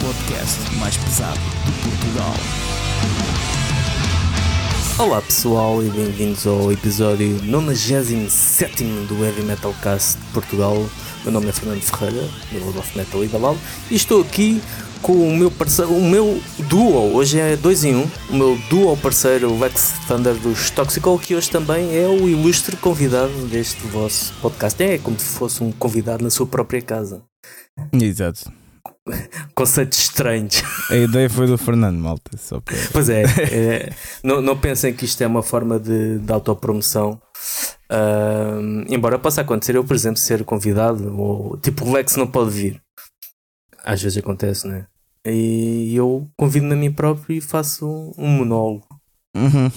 podcast mais pesado de Portugal. Olá pessoal e bem-vindos ao episódio 97 do Heavy Metal Cast de Portugal. Meu nome é Fernando Ferreira, do Lord of Metal e da LAL, e estou aqui com o meu parceiro, o meu duo, hoje é 2 em 1, um, o meu duo parceiro Lex Thunder dos Toxical, que hoje também é o ilustre convidado deste vosso podcast. É como se fosse um convidado na sua própria casa. Exato. Conceitos estranhos. A ideia foi do Fernando, malta. Só para... Pois é, é não, não pensem que isto é uma forma de, de autopromoção. Uh, embora possa acontecer eu, por exemplo, ser convidado, ou tipo o Lex não pode vir. Às vezes acontece, né? E eu convido-me a mim próprio e faço um monólogo. Uhum.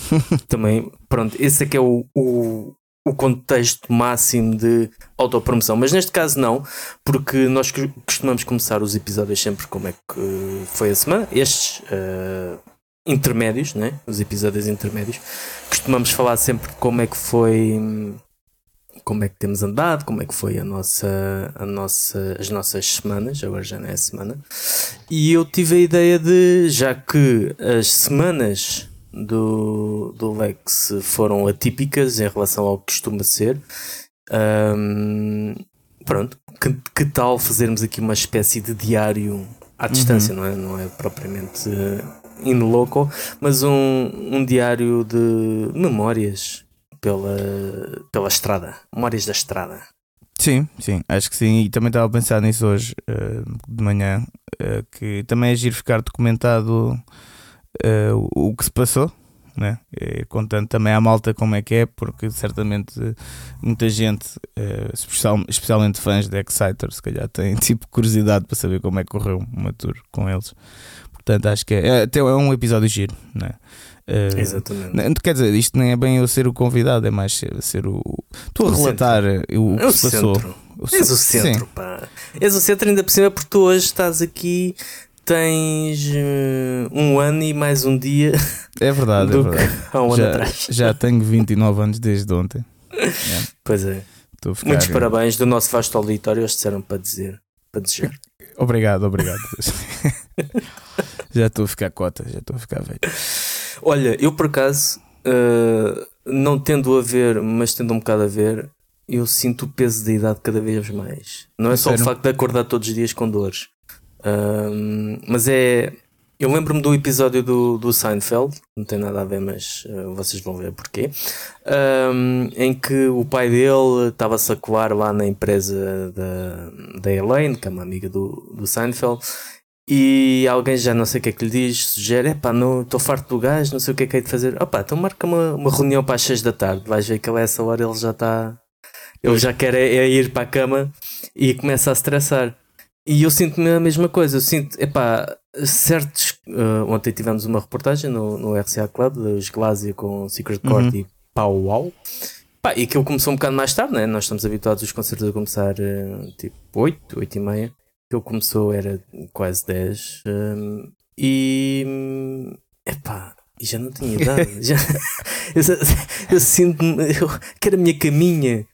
Também, pronto, esse é que é o, o, o contexto máximo de autopromoção. Mas neste caso não, porque nós costumamos começar os episódios sempre como é que foi a semana. Estes uh, intermédios, né? os episódios intermédios, costumamos falar sempre como é que foi como é que temos andado, como é que foi a nossa, a nossa, as nossas semanas, agora já não é semana. E eu tive a ideia de, já que as semanas do, do Lex foram atípicas em relação ao que costuma ser, um, pronto, que, que, tal fazermos aqui uma espécie de diário à distância, uhum. não, é, não é propriamente in loco, mas um, um diário de memórias pela, pela estrada, memórias da estrada. Sim, sim, acho que sim. E também estava a pensar nisso hoje uh, de manhã, uh, que também é giro ficar documentado uh, o, que se passou, né? Contando também à malta como é que é, porque certamente muita gente, especial, especialmente fãs de Exciter, se calhar têm tipo curiosidade para saber como é que correu uma tour com eles. Portanto, acho que é, é, até é um episódio giro, né? Uh, Exatamente. Quer dizer, isto nem é bem eu ser o convidado, é mais ser, ser o. Tu a relatar centro. o que é se passou. Centro. O És o centro, Sim. pá. És o centro, ainda por cima, porque tu hoje estás aqui, tens uh, um ano e mais um dia. É verdade, é verdade. Há um já, ano atrás. Já tenho 29 anos desde ontem. É. Pois é. Muitos parabéns do nosso vasto auditório, eles disseram para dizer. Para dizer. Obrigado, obrigado. já estou a ficar cota, já estou a ficar velho. Olha, eu por acaso, uh, não tendo a ver, mas tendo um bocado a ver, eu sinto o peso da idade cada vez mais. Não é só Sério? o facto de acordar todos os dias com dores, uh, mas é. Eu lembro-me do episódio do, do Seinfeld, não tem nada a ver, mas uh, vocês vão ver porquê. Um, em que o pai dele estava-se a coar lá na empresa da, da Elaine, que é uma amiga do, do Seinfeld, e alguém já não sei o que é que lhe diz, sugere, pá, estou farto do gajo, não sei o que é que é de fazer. Opá, então marca uma, uma reunião para as 6 da tarde, vais ver que a essa hora ele já está. Ele já quer é, é, ir para a cama e começa a estressar. E eu sinto-me a mesma coisa, eu sinto, epá, certos. Uh, ontem tivemos uma reportagem no, no RCA Club, dos Glásia com Secret Court uhum. e Pau Wow. Pá, e aquilo começou um bocado mais tarde, né? Nós estamos habituados os concertos a começar uh, tipo 8, 8 e meia que eu começou era quase 10 um, e epá, já não tinha idade. já, eu, eu sinto-me, eu quero a minha caminha.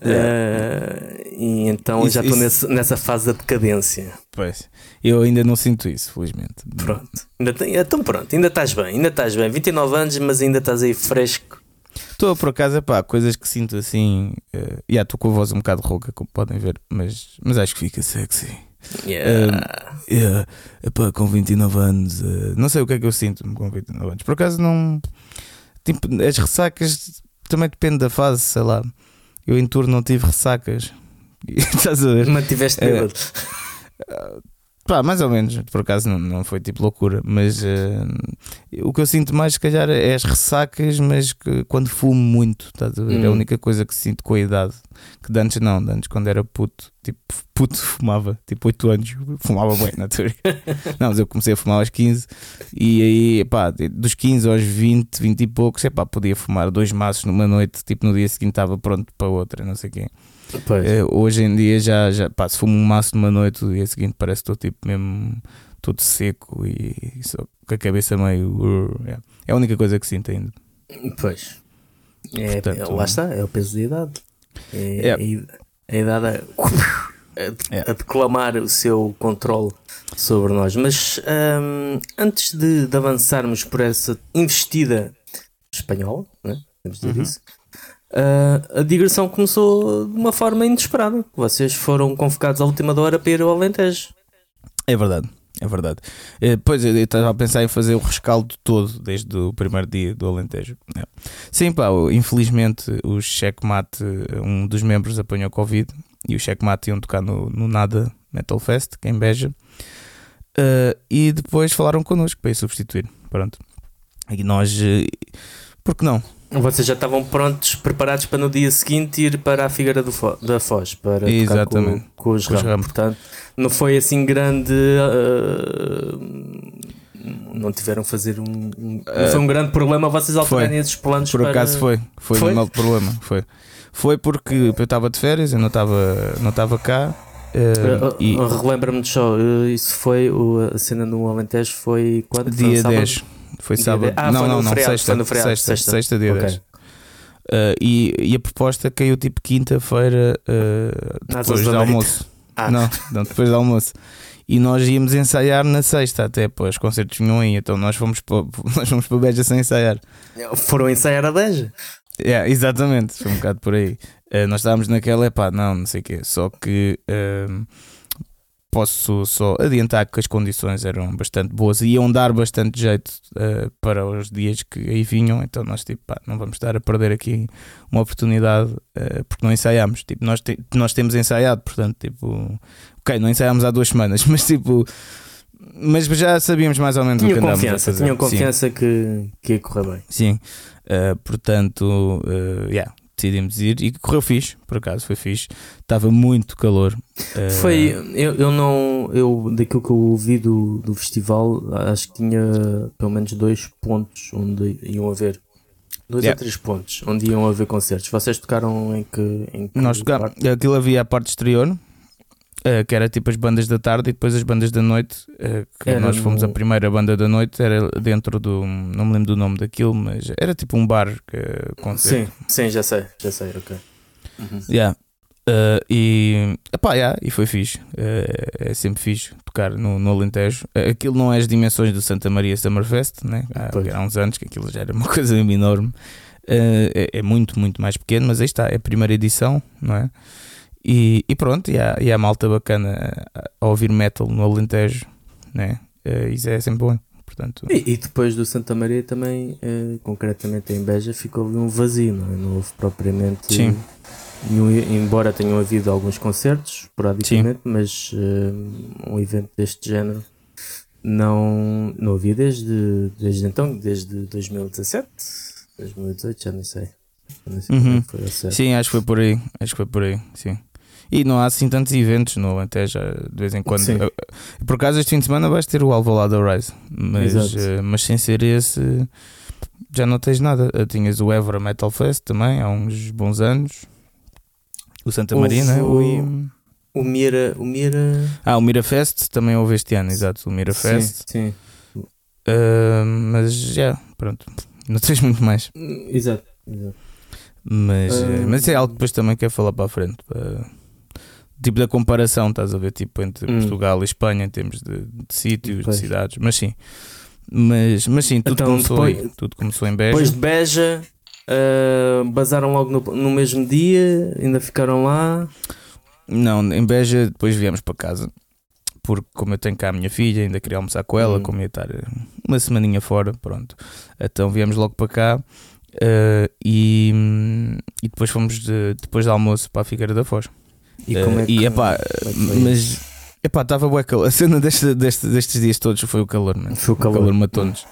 Uh, e então isso, já estou nessa, nessa fase da decadência. Pois, eu ainda não sinto isso, felizmente. Pronto, ainda tem, então pronto, ainda estás bem, ainda estás bem. 29 anos, mas ainda estás aí fresco. Estou por acaso, pá, coisas que sinto assim. Uh, yeah, estou com a voz um bocado rouca, como podem ver, mas, mas acho que fica sexy. Yeah. Uh, yeah. Epá, com 29 anos, uh, não sei o que é que eu sinto com 29 anos. Por acaso, não. Tipo, as ressacas também depende da fase, sei lá. Eu em turno não tive ressacas. Estás a ver? Mas tiveste bêbado. Uh, Pá, mais ou menos, por acaso não, não foi tipo loucura, mas uh, o que eu sinto mais, se calhar, é as ressacas, mas que, quando fumo muito, estás a ver? Hum. É a hum. única coisa que sinto com a idade. Que de antes não, de antes quando era puto, tipo, puto fumava, tipo 8 anos, fumava bem, na teoria. não, mas eu comecei a fumar aos 15 e aí, pá, dos 15 aos 20, 20 e poucos, é pá, podia fumar dois maços numa noite, tipo no dia seguinte estava pronto para outra, não sei quem. É, hoje em dia já, já pá, se fumo um maço numa noite, o dia seguinte parece que estou tipo mesmo todo seco e só com a cabeça meio. É, a única coisa que sinto ainda. Pois. É, Portanto, lá está, é o peso da idade. É, é. A, idade. a, a declamar o seu controle sobre nós. Mas um, antes de, de, avançarmos por essa investida espanhola, né? De dizer uhum. isso. Uh, a digressão começou de uma forma inesperada. Vocês foram convocados à última hora para ir ao Alentejo. É verdade. É verdade. Eh, pois eu estava a pensar em fazer o rescaldo todo desde o primeiro dia do Alentejo. É. Sim, pá, infelizmente o Checkmate, um dos membros apanhou Covid e o Checkmate iam tocar no, no Nada Metal Fest, que é em Beja. Uh, e depois falaram connosco para ir substituir. Pronto. E nós, uh, por que não? Vocês já estavam prontos, preparados para no dia seguinte ir para a Figueira Fo da Foz para Exatamente. com, com os ramos. ramos. Portanto, não foi assim grande. Uh, não tiveram fazer um. um não foi um grande problema vocês alterarem esses planos. Por para... acaso foi, foi, foi? um problema. Foi. Foi porque eu estava de férias, eu não estava não estava cá. Uh, e... Relembra-me só, isso foi a cena no Alentejo foi quando? Dia foi 10. Foi sábado. Ah, não, não, não, feriado, sexta, no feriado, sexta, sexta, sexta, dia okay. 10. Uh, e, e a proposta caiu tipo quinta-feira uh, depois do almoço. Ah. Não, não, depois do almoço. E nós íamos ensaiar na sexta até, pô, os concertos vinham aí, então nós fomos para, nós fomos para Beja sem ensaiar. Foram ensaiar a Beja? Yeah, exatamente, foi um bocado por aí. Uh, nós estávamos naquela, epá, não, não sei o quê, só que uh, posso só adiantar que as condições eram bastante boas e iam dar bastante jeito uh, para os dias que aí vinham, então nós tipo, pá, não vamos estar a perder aqui uma oportunidade uh, porque não ensaiámos, tipo, nós, te nós temos ensaiado, portanto, tipo, ok, não ensaiámos há duas semanas, mas tipo, mas já sabíamos mais ou menos tinha o que andávamos a fazer. Tinham confiança que, que ia correr bem. Sim, uh, portanto, uh, yeah, decidimos ir e correu fixe, por acaso foi fixe. Estava muito calor. Uh... Foi, eu, eu não, eu daquilo que eu ouvi do, do festival, acho que tinha pelo menos dois pontos onde iam haver. Dois yeah. ou três pontos onde iam haver concertos. Vocês tocaram em que. Em que Nós tocámos. Aquilo havia a parte exterior, Uh, que era tipo as bandas da tarde e depois as bandas da noite. Uh, que era nós fomos no... a primeira banda da noite, era dentro do. Não me lembro do nome daquilo, mas era tipo um bar que Sim, sim, já sei, já sei, ok. Uhum. Yeah. Uh, e, epá, yeah, e foi fixe. é sempre fixe tocar no, no Alentejo. aquilo não é as dimensões do Santa Maria Summerfest, né? há, há uns anos que aquilo já era uma coisa enorme. É, é, muito, muito mais pequeno, mas aí está, é a primeira edição, não é? E, e pronto, e há, e há malta bacana a ouvir metal no Alentejo, né? Uh, isso é sempre bom. Portanto... E, e depois do Santa Maria também, uh, concretamente em Beja, ficou ali um vazio, não, é? não houve propriamente. Sim. Nenhum, embora tenham havido alguns concertos, esporadicamente, mas uh, um evento deste género não, não havia desde, desde então, desde 2017, 2018, já não sei. Sei uhum. Sim, acho que foi por aí. Acho que foi por aí, sim. E não há assim tantos eventos no Alentejo, de vez em quando. Sim. Por acaso, este fim de semana vais ter o Alvalade Rise, mas, uh, mas sem ser esse, já não tens nada. Uh, tinhas o Evra Metal Fest também, há uns bons anos. O Santa Marina, o. O Mira, o Mira. Ah, o Mira Fest também houve este ano, exato. O Mira Fest. Sim. sim. Uh, mas já, pronto. Não tens muito mais. Exato. exato. Mas, uh, mas é algo que depois também quer falar para a frente. Para tipo da comparação, estás a ver? Tipo entre hum. Portugal e Espanha em termos de, de sítios, de cidades, mas sim. Mas, mas sim, tudo, então, começou, depois, em, tudo começou em Beja. Depois de Beja, uh, basaram logo no, no mesmo dia, ainda ficaram lá. Não, em Beja depois viemos para casa. Porque como eu tenho cá a minha filha, ainda queria almoçar com ela, hum. como ia estar uma semaninha fora, pronto. Então viemos logo para cá uh, e, e depois fomos de, depois do almoço para a Figueira da Foz. E como é que, e, epá, é mas epá, estava bué calor. A cena deste, deste, destes dias todos foi o calor, mano. Foi o calor, o calor matou-nos.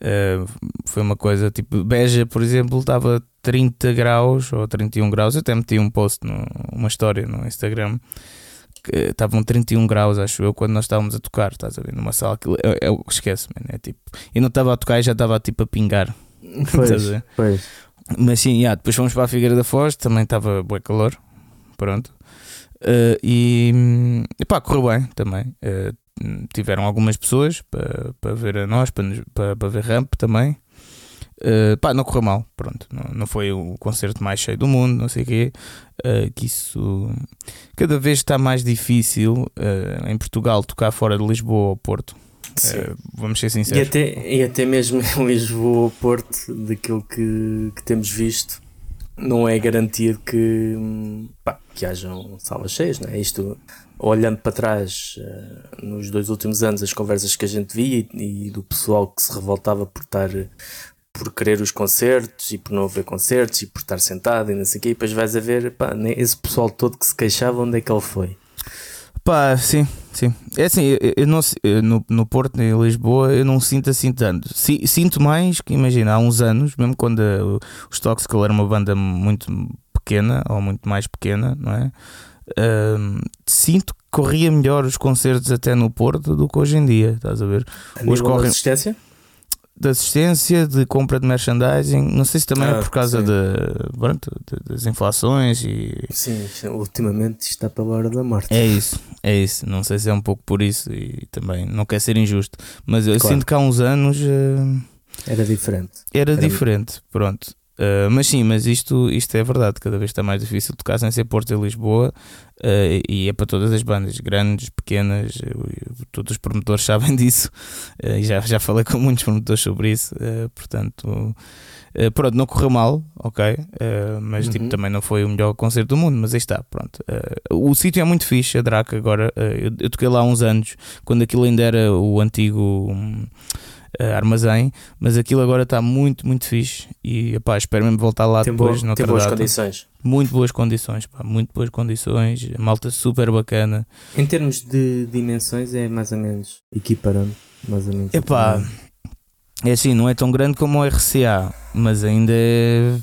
Uh, foi uma coisa tipo Beja, por exemplo, estava 30 graus ou 31 graus. Eu até meti um post, no, uma história no Instagram. Estavam 31 graus, acho eu, quando nós estávamos a tocar. Estás a ver? Numa sala que eu, eu esquece, mano. É tipo, e não estava a tocar e já estava tipo a pingar. Pois, pois. Mas sim, yeah, depois fomos para a Figueira da Foz, também estava bué calor. Pronto. Uh, e pá, correu bem também. Uh, tiveram algumas pessoas para, para ver a nós, para, para, ver ramp também. Uh, pá, não correu mal, pronto. Não, não foi o concerto mais cheio do mundo, não sei o quê. Uh, que isso cada vez está mais difícil em Portugal tocar fora de Lisboa ou Porto. vamos ser sinceros. E até, e até mesmo em Lisboa ou Porto, daquilo que, que temos visto, não é garantia que, pá, que hajam salas cheias, não é? Isto, olhando para trás, uh, nos dois últimos anos, as conversas que a gente via e, e, do pessoal que se revoltava por estar por querer os concertos e por não haver concertos e por estar sentado e não sei o quê, e depois vais a ver, pá, esse pessoal todo que se queixava, onde é que ele foi? Pá, sim, sim. É assim, eu, eu não, eu, no, no Porto, em Lisboa, eu não sinto assim tanto. Sinto mais que, imagina, há uns anos, mesmo quando uh, os Toxical era uma banda muito pequena, ou muito mais pequena, não é? Uh, sinto que corria melhor os concertos até no Porto do que hoje em dia, estás a ver? A hoje correm. Assistência? De assistência, de compra de merchandising, não sei se também é ah, é por causa de, pronto, das inflações e. Sim, ultimamente está pela hora da morte. É isso, é isso. Não sei se é um pouco por isso e também não quer ser injusto, mas eu claro. sinto que há uns anos. Uh, era diferente. Era, era diferente, pronto. Uh, mas sim, mas isto, isto é verdade, cada vez está mais difícil tocar sem ser Porto e Lisboa uh, e é para todas as bandas, grandes, pequenas, uh, todos os promotores sabem disso e já, já falei com muitos promotores sobre isso, portanto, pronto, não correu mal, ok, mas tipo, uhum. tipo, também não foi o melhor concerto do mundo, mas aí está, pronto. o sítio é muito fixe, a Draca agora, eu, eu, toquei lá há uns anos, quando aquilo ainda era o antigo. Um, uh, armazém, mas aquilo agora está muito, muito fixe e epá, espero mesmo voltar lá tem depois. Bo tem boas data. condições. Muito boas condições, pá, muito boas condições, malta super bacana. Em termos de dimensões, é mais ou menos equiparando, mais ou menos. Epá, é assim, não é tão grande como o RCA, mas ainda é.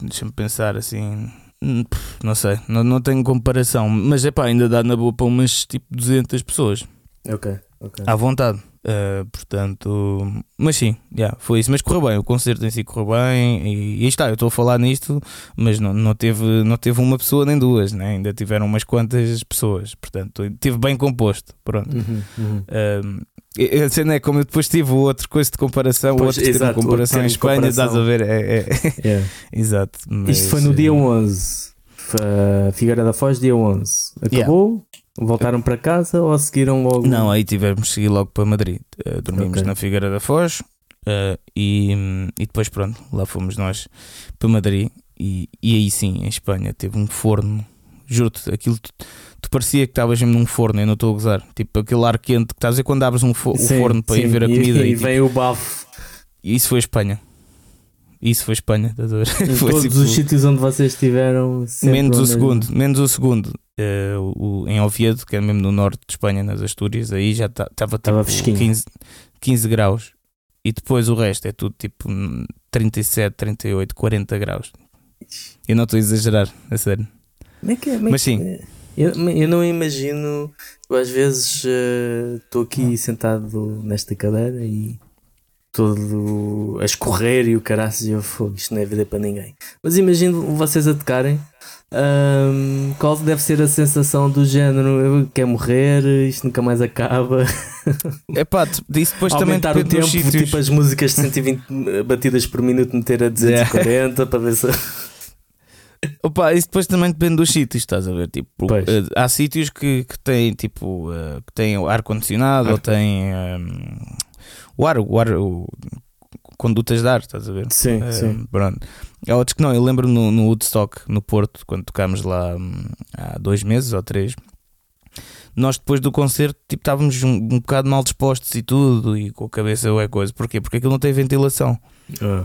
Deixa-me pensar assim. Hum, não sei, não, não tenho comparação, mas é pá, ainda dá na boa para umas tipo 200 pessoas. Ok, ok. À vontade. Uh, portanto, mas sim, yeah, foi isso. Mas correu bem, o concerto em si correu bem. E, e está, eu estou a falar nisto, mas não, não, teve, não teve uma pessoa nem duas, né? ainda tiveram umas quantas pessoas. Portanto, teve bem composto. Pronto. Uhum, uhum. Uh, a cena é como eu depois tive outro coisa de comparação, pois, outro exato, de comparação em Espanha, comparação. estás a ver? É, é. Yeah. exato. Mas, Isto foi no dia 11. Figueira da Foz, dia 11. Acabou, yeah. Voltaram para casa ou seguiram logo? Não, aí tivemos que seguir logo para Madrid. Uh, dormimos okay. na Figueira da Foz uh, e, e depois, pronto, lá fomos nós para Madrid. E, e aí sim, em Espanha, teve um forno. Juro-te, aquilo tu, tu, parecia que estavas mesmo num forno, eu não estou a gozar. Tipo aquele ar quente que estás a quando abres um fo sim, forno para sim. ir ver a comida. E, e, e tipo, veio o bafo. Isso foi Espanha. Isso foi Espanha, estás a ver? Foi todos tipo, os sítios onde vocês estiveram. Menos o segundo, menos o segundo. Uh, o, em Oviedo, que é mesmo no norte de Espanha, nas Astúrias, aí já estava tá, tipo 15, 15 graus. E depois o resto é tudo tipo 37, 38, 40 graus. Eu não estou a exagerar, a sério. Como é que é? Mas sim. É? Eu, eu não imagino. Eu às vezes estou uh, aqui sentado nesta cadeira e todo a escorrer e o caraças e eu fogo, isto não é vida para ninguém. Mas imagino vocês a tocarem. Um, qual deve ser a sensação do género? Eu quero morrer, isto nunca mais acaba. É pá, isso depois Aumentar também o tempo, sítios. tipo as músicas de 120 batidas por minuto, meter a 240 yeah. para ver se. Opa, isso depois também depende dos sítios, estás a ver? Tipo, uh, há sítios que, que têm tipo uh, que têm ar-condicionado ar ou têm um, o ar, o ar, o, condutas de ar, estás a ver? Sim, é, sim. Pronto. Há outros que não, eu lembro no, no Woodstock, no Porto, quando tocámos lá hum, há dois meses ou três, nós depois do concerto tipo, estávamos um, um bocado mal dispostos e tudo, e com a cabeça ou é coisa. Porquê? Porque aquilo não tem ventilação. Ah.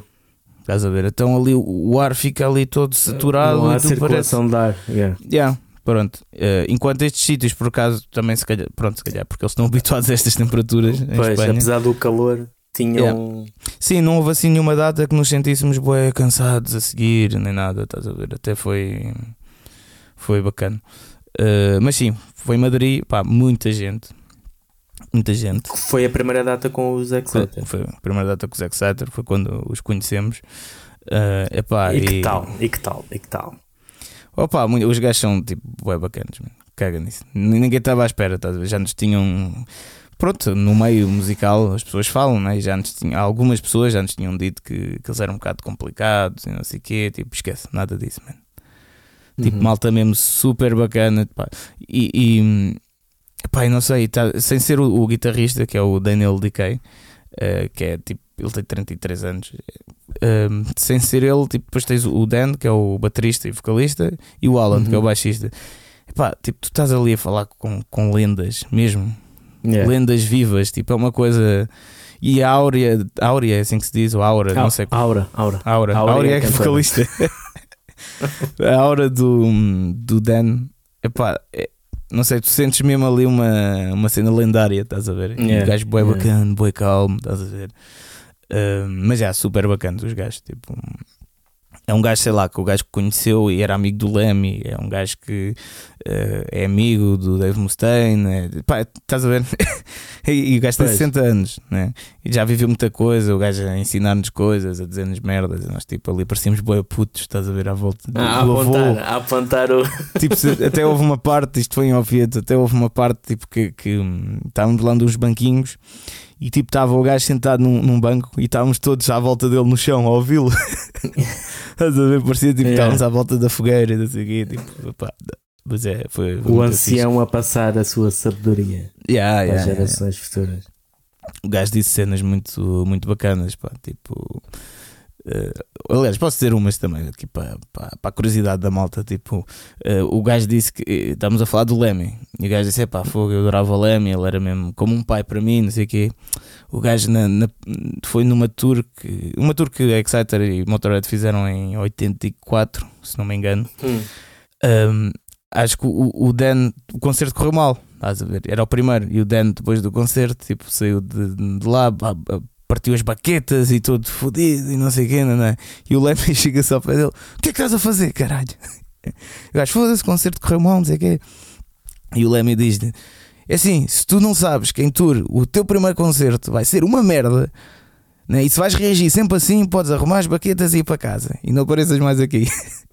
Estás a ver? Então ali o, o ar fica ali todo saturado. Não há circulação parece... de ar. Yeah. Yeah. Pronto, uh, enquanto estes sítios, por acaso, também se calhar, pronto, se calhar, porque eles estão habituados a estas temperaturas. Pois, Espanha. apesar do calor, tinham. Yeah. Sim, não houve assim nenhuma data que nos sentíssemos bué cansados a seguir, nem nada, estás a ver? Até foi. Foi bacana. Uh, mas sim, foi em Madrid, pá, muita gente. Muita gente. Foi a primeira data com os Exeter. Foi, foi a primeira data com os Exeter, foi quando os conhecemos. Uh, epá, e que e... tal? E que tal? E que tal? Opa, os gajos são tipo, bué bacanas, caga nisso. Ninguém estava à espera, tá? já nos tinham pronto, no meio musical as pessoas falam, né? E já antes tinha, algumas pessoas já antes tinham dito que, que eles eram um bocado complicados e não sei o quê. Tipo, esquece, nada disso, mano. Tipo, uhum. malta mesmo super bacana. Pá. E, e pá, não sei, tá, sem ser o, o, guitarrista que é o Daniel Decay, uh, que é tipo, ele tem 33 anos. Uh, sem ser ele, tipo, depois tens o Dan, que é o baterista e vocalista, e o Alan, uhum. que é o uhum. baixista. Epá, tipo, tu estás ali a falar com, com lendas mesmo, yeah. lendas vivas, tipo, é uma coisa. E a Áurea, Áurea é assim que se diz, ou Aura, não sei como. Aura, Aura. Aura, Aura, Aura é, é vocalista. a aura do, do Dan, epá, é, não sei, tu sentes mesmo ali uma, uma cena lendária, estás a ver? Yeah. Um gajo boi yeah. bacana, boi calmo, estás a ver? Uh, mas é super bacana os gajos, tipo, é um gajo, sei lá, que o gajo que conheceu e era amigo do Lemmy, é um gajo que uh, é amigo do Dave Mustaine, é, pá, estás a ver? e, e, o gajo tem 60 anos, né? E já viveu muita coisa, o gajo a ensinar-nos coisas, a dizer-nos merdas, nós tipo ali parecíamos boi putos, estás a ver à volta do, ah, do apontar, avô. A apontar o. Tipo, até houve uma parte, isto foi em Oviedo, até houve uma parte tipo que, que hum, estávamos lá uns banquinhos e tipo estava o gajo sentado num, num, banco e estávamos todos à volta dele no chão a ouvi-lo. Estás a ver? Parecia tipo yeah. estávamos à volta da fogueira, não sei o quê. Tipo, pá, mas é, foi, foi o ancião fixe. a passar a sua sabedoria yeah, yeah, às gerações futuras. O gajo disse cenas muito, muito bacanas, pá, tipo Uh, aliás, posso dizer umas também aqui para, para, para a curiosidade da malta. Tipo, uh, o gajo disse que eh, estamos a falar do Lemmy. E o gajo disse: pá, fogo, eu adorava o Lemmy, ele era mesmo como um pai para mim, não sei o quê. O gajo na, na, foi numa tour que uma tour que Exciter e Motorhead fizeram em 84, se não me engano. Hum. Um, acho que o, o Dan, o concerto correu mal. Estás a ver? Era o primeiro, e o Dan, depois do concerto, tipo, saiu de, de lá, partiu as baquetas e todo fodido e não sei o quê, não é? E o Lemmy chega-se ao pé dele: O que é que estás a fazer, caralho? O gajo, foda-se, concerto correu mal, não sei o quê. E o Lemmy diz-lhe: É assim, se tu não sabes que em tour o teu primeiro concerto vai ser uma merda. Né? E se vais reagir sempre assim, podes arrumar as baquetas e ir para casa. E não apareças mais aqui.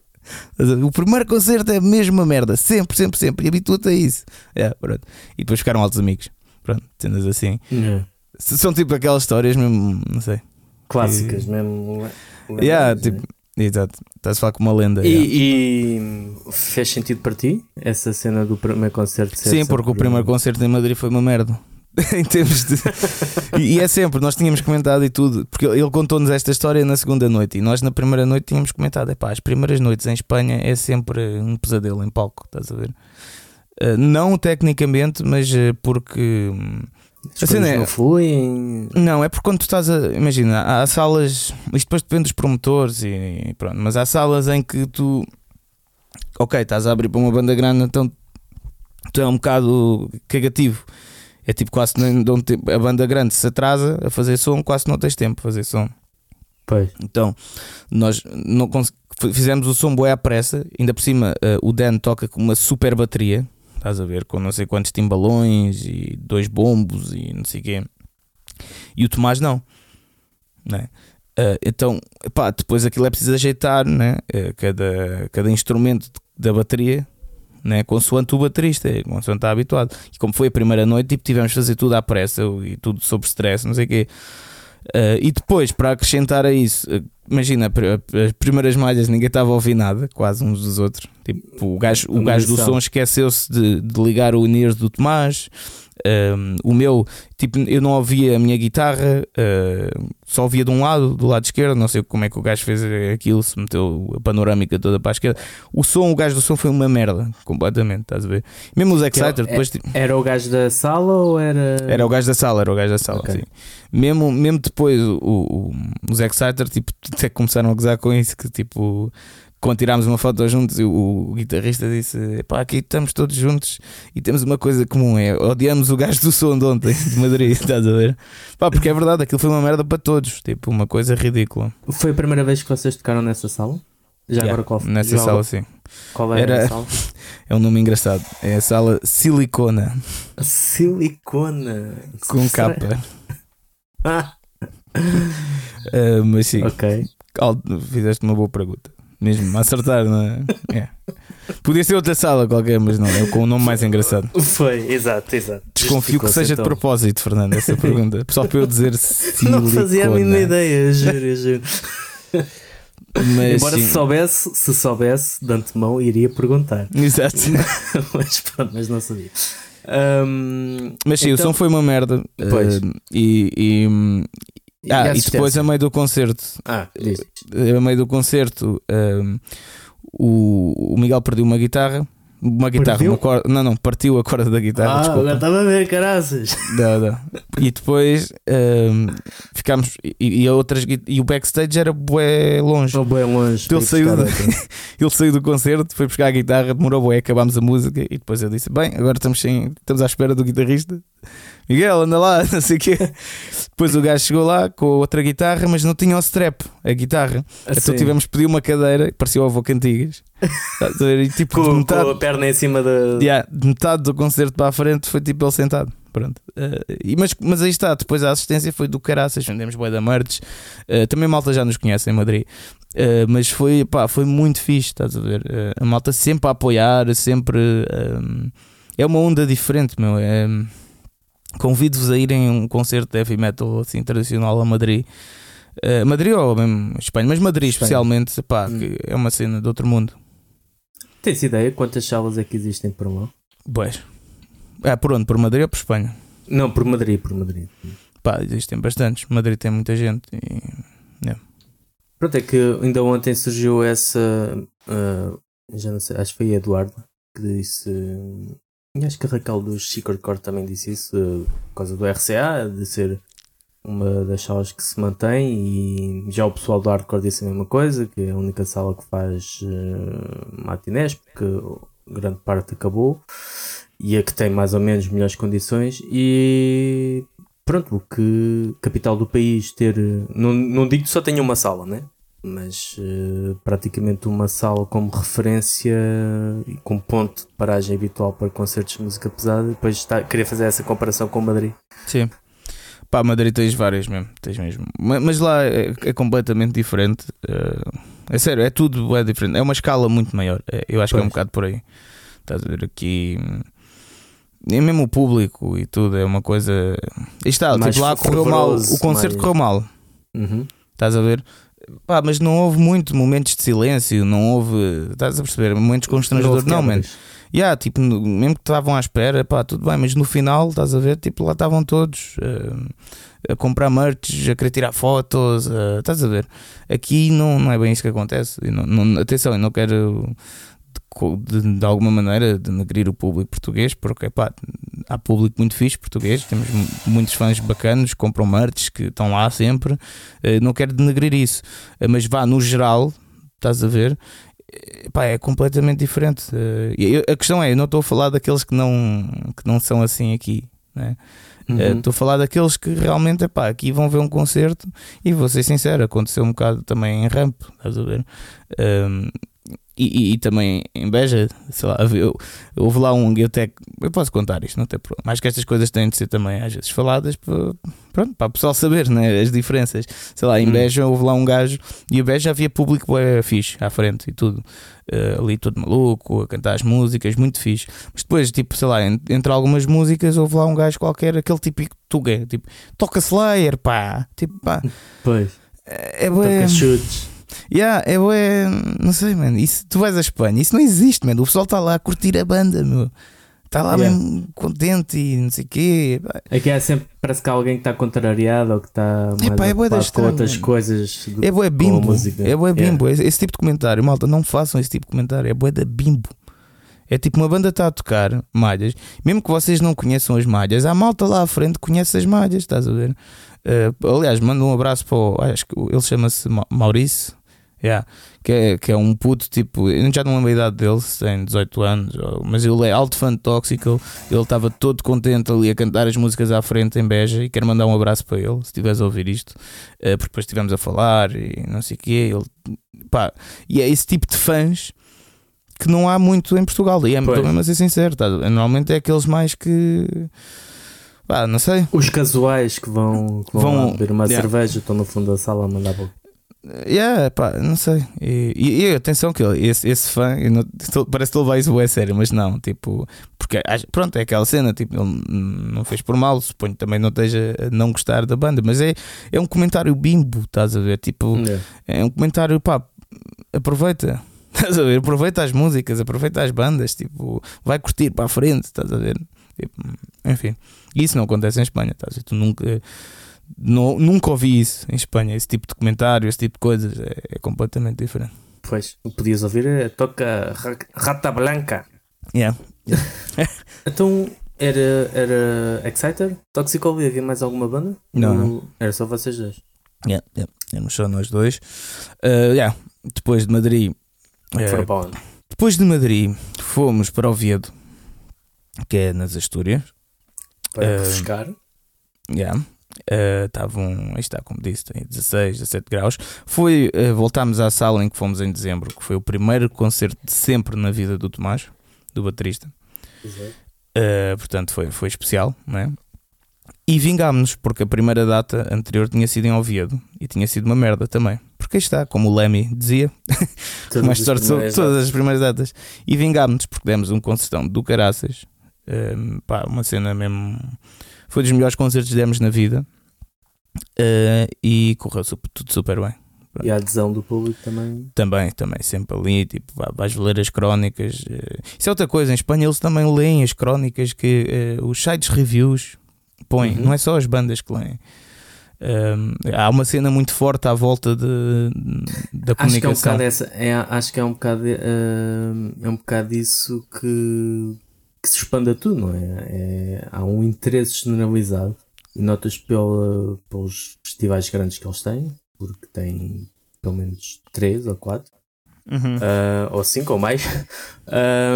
o primeiro concerto é mesmo uma merda. Sempre, sempre, sempre. E habitua-te a isso. É, pronto. E depois ficaram altos amigos. Pronto, tendas assim. Yeah. São tipo aquelas histórias mesmo, não sei. Clássicas, que... mesmo. Yeah, tipo, exato. Estás a falar com uma lenda. E, e, fez sentido para ti essa cena do primeiro concerto? Sim, porque o primeiro concerto em Madrid foi uma merda. em termos de. e, é sempre, nós tínhamos comentado e tudo, porque ele contou-nos esta história na segunda noite e nós na primeira noite tínhamos comentado: é pá, as primeiras noites em Espanha é sempre um pesadelo em palco, estás a ver? Uh, não tecnicamente, mas uh, porque. Hum, assim, não é, fluem. Não, é porque quando tu estás a. Imagina, há salas. Isto depois depende dos promotores e pronto, mas há salas em que tu. Ok, estás a abrir para uma banda grande, então tu é um bocado cagativo. É tipo quase não, tempo. A banda grande se atrasa a fazer som, quase não tens tempo a fazer som. Pois. Então, nós não fizemos o som boé à pressa, ainda por cima uh, o Dan toca com uma super bateria Estás a ver? Com não sei quantos timbalões e dois bombos e não sei o quê. E o Tomás não. Né? Uh, então, pá, depois aquilo é preciso ajeitar né? Uh, cada, cada instrumento da bateria né? consoante o baterista, consoante está habituado. E como foi a primeira noite, tipo, tivemos de fazer tudo à pressa e tudo sob stress, não sei o quê. Uh, e depois, para acrescentar a isso, uh, imagina, as primeiras malhas ninguém estava a ouvir nada, quase uns dos outros. Tipo, o gajo, o gajo do som esqueceu-se de, de, ligar o Niers do Tomás. Um, o meu, tipo, eu não ouvia a minha guitarra, uh, só ouvia de um lado, do lado esquerdo. Não sei como é que o gajo fez aquilo, se meteu a panorâmica toda para a esquerda. O som, o gajo do som foi uma merda, completamente, estás a ver? Mesmo os Exciter, depois. Tipo, era o gajo da sala ou era. Era o gajo da sala, era o gajo da sala, okay. sim. Mesmo, mesmo depois, o, o, os Exciter, tipo, até começaram a gozar com isso, que tipo quando tirámos uma foto juntos, o, o guitarrista disse: pá, aqui estamos todos juntos e temos uma coisa comum: é odiamos o gajo do som de ontem, de Madrid, estás a ver? Pá, porque é verdade, aquilo foi uma merda para todos, tipo, uma coisa ridícula. Foi a primeira vez que vocês tocaram nessa sala? Já yeah, agora qual foi? Nessa sala, sim. Qual era, era a sala? É um nome engraçado. É a sala Silicona. Silicona. Com capa. uh, mas sim. Ok. Fizeste uma boa pergunta mesmo a acertar, não é? é. Podia ser outra sala qualquer, mas não, é com o nome mais engraçado. Foi, exato, exato. Desconfio que seja então. de propósito, Fernando, essa pergunta. Só para eu dizer se. Não fazia a mínima ideia, juro, juro. Mas, Embora sim. se soubesse, se soubesse de antemão, iria perguntar. Exato. mas pronto, mas não sabia. Um, mas sim, então, o som foi uma merda. Pois. Uh, e, e, ah, e depois, a meio do concerto, ah, diz. a meio do concerto, um, o, o Miguel perdeu uma guitarra uma guitarra, uma corda, não, não, partiu a corda da guitarra. Ah, desculpa. agora estava a ver, caraças. Não, não. E depois um, ficámos. E, e, outras, e o backstage era bué longe. Oh, bué longe. Ele saiu, de, ele saiu do concerto, foi buscar a guitarra, demorou bué, acabámos a música e depois eu disse: Bem, agora estamos, sem, estamos à espera do guitarrista. Miguel, anda lá, não sei o quê. Depois o gajo chegou lá com outra guitarra, mas não tinha o strap, a guitarra. Assim. Então tivemos que pedir uma cadeira, parecia o avô Cantigas. e, tipo, com, metade, com, a perna em cima da. Yeah, metade do concerto para a frente foi tipo ele sentado. Pronto. Uh, e, mas, mas aí está, depois a assistência foi do caraças, vendemos boa da merch. Uh, também malta já nos conhece em Madrid. Uh, mas foi, pá, foi muito fixe, estás a ver? a malta sempre a apoiar, sempre. é uma onda diferente, meu. É, Convido-vos a irem a um concerto de heavy metal assim, tradicional a Madrid. Uh, Madrid ou mesmo Espanha, mas Madrid Espanha. especialmente, pá, hum. é uma cena de outro mundo. Tens ideia quantas salas é que existem por lá? Pois. É, por onde? Por Madrid ou por Espanha? Não, por Madrid, por Madrid. Pá, existem bastantes. Madrid tem muita gente e. É. Pronto, é que ainda ontem surgiu essa. Uh, já não sei, acho que foi Eduardo que disse e acho que a Raquel dos Secret Core também disse isso, por causa do RCA, de ser uma das salas que se mantém e já o pessoal do Hardcore disse a mesma coisa, que é a única sala que faz uh, matinés, porque grande parte acabou e a que tem mais ou menos melhores condições e pronto, que capital do país ter, não, não digo que só tenha uma sala, né? Mas uh, praticamente uma sala como referência e como ponto de paragem habitual para concertos de música pesada. Depois está, queria fazer essa comparação com Madrid. Sim. Pá, Madrid tens várias mesmo, tens mesmo. Mas, lá é, é, completamente diferente. Uh, é sério, é tudo é diferente. É uma escala muito maior. É, eu acho pois. que é um bocado por aí. Estás a ver aqui. E mesmo o público e tudo é uma coisa. E está, tipo, lá correu mal. O concerto mais... correu mal. Uhum. Estás a ver? Pá, mas não houve muito momentos de silêncio, não houve. Estás a perceber? Momentos constrangedores, não, man. Yeah, tipo, mesmo que estavam à espera, pá, tudo bem, mas no final, estás a ver? Tipo, lá estavam todos uh, a comprar merch, a querer tirar fotos, uh, estás a ver? Aqui não, não é bem isso que acontece. Não, não, atenção, eu não quero de, de, alguma maneira denegrir o público português, porque epá, há público muito fixe português, temos muitos fãs bacanos, compram merch que estão lá sempre. Eh, não quero denegrir isso, eh, mas vá no geral, estás a ver, epá, é completamente diferente. Eh, a questão é, eu não estou a falar daqueles que não, que não são assim aqui. Né? Uhum. Estou a falar daqueles que realmente epá, aqui vão ver um concerto e vou ser sincero, aconteceu um bocado também em ramp, estás a ver? Um, e, e, e, também em Beja, sei lá, eu, houve lá um eu até eu posso contar isto, não tem problema. Mas que estas coisas têm de ser também às vezes faladas para, pronto, para o pessoal saber né, as diferenças. Sei lá, em hum. Beja houve lá um gajo e em Beja havia público é, fixe à frente e tudo. Uh, ali todo maluco, a cantar as músicas, muito fixe. Mas depois, tipo, sei lá, entre algumas músicas houve lá um gajo qualquer, aquele típico tuga, tipo, toca Slayer, pá, tipo, pá. Pois. É, é Toca chutes. Yeah, é, é, não sei, mano. Isso, tu vais à Espanha, isso não existe, mano. O pessoal está lá a curtir a banda, meu. Está lá yeah. mesmo contente e não sei o quê. Aqui é sempre, parece que há alguém que está contrariado ou que está Epá, é com outras coisas. Do, é boé bimbo. É boé bimbo. Yeah. Esse tipo de comentário, malta, não façam esse tipo de comentário. É boé da bimbo. É tipo uma banda está a tocar malhas, mesmo que vocês não conheçam as malhas, há malta lá à frente que conhece as malhas, estás a ver? Uh, aliás, manda um abraço para o. Acho que ele chama-se Maurício. Yeah. Que, é, que é um puto tipo, eu já não lembro a idade dele, tem 18 anos, mas ele é alto fã de Tóxico. Ele estava todo contente ali a cantar as músicas à frente em Beja e quero mandar um abraço para ele. Se estiveres a ouvir isto, uh, porque depois estivemos a falar e não sei o quê. Ele, pá, e é esse tipo de fãs que não há muito em Portugal. E é muito mesmo a ser sincero, tá? normalmente é aqueles mais que. Pá, não sei. Os casuais que vão, que vão, vão beber uma yeah. cerveja, estão no fundo da sala a mandar Yeah, pá, não sei. E, e, e atenção que esse, esse fã, não, parece que ele vai isso é sério, mas não, tipo, porque pronto, é aquela cena, tipo, ele não fez por mal, suponho também não esteja a não gostar da banda, mas é, é um comentário bimbo, estás a ver? Tipo, yeah. é um comentário, pá, aproveita. Estás a ver? Aproveita as músicas, aproveita as bandas, tipo, vai curtir para a frente, estás a ver? Tipo, enfim, isso não acontece em Espanha, estás a ver? Tu nunca não, nunca ouvi isso em Espanha, esse tipo de comentário, esse tipo de coisas, é, é completamente diferente. Pois, o que podias ouvir é toca Rata Blanca. Yeah. então era, era Exciter, Toxicology, havia mais alguma banda? Não, não. Era só vocês dois. Yeah, yeah. Éramos só nós dois. Uh, yeah. Depois de Madrid. Uh, para onde? Depois de Madrid, fomos para Oviedo, que é nas Astúrias. Para uh, refrescar. Yeah estavam, uh, aí está, como disse, 16, 17 graus. Foi, uh, voltámos à sala em que fomos em dezembro, que foi o primeiro concerto de sempre na vida do Tomás, do baterista. Uh, portanto, foi, foi especial, não é? E vingámos-nos, porque a primeira data anterior tinha sido em Oviedo e tinha sido uma merda também. Porque aí está, como o Lemmy dizia, mais sorte sobre todas as primeiras datas. E vingámos-nos, porque demos um concertão do caraças, pá, uma cena mesmo foi dos melhores concertos que demos na vida uh, e correu super, tudo super bem. E a adesão do público também? Também, também, sempre ali, tipo, vais ler as crónicas. Uh, isso é outra coisa, em Espanha eles também leem as crónicas que uh, os sites reviews põem, uhum. não é só as bandas que leem. há uma cena muito forte à volta de, da acho comunicação. Que é um bocado essa, é, acho que é um bocado, é um bocado isso que que se expanda tudo, não é? é há um interesse generalizado e notas pela, pelos festivais grandes que eles têm, porque têm pelo menos 3 ou 4. Uhum. Uh, ou 5 ou mais,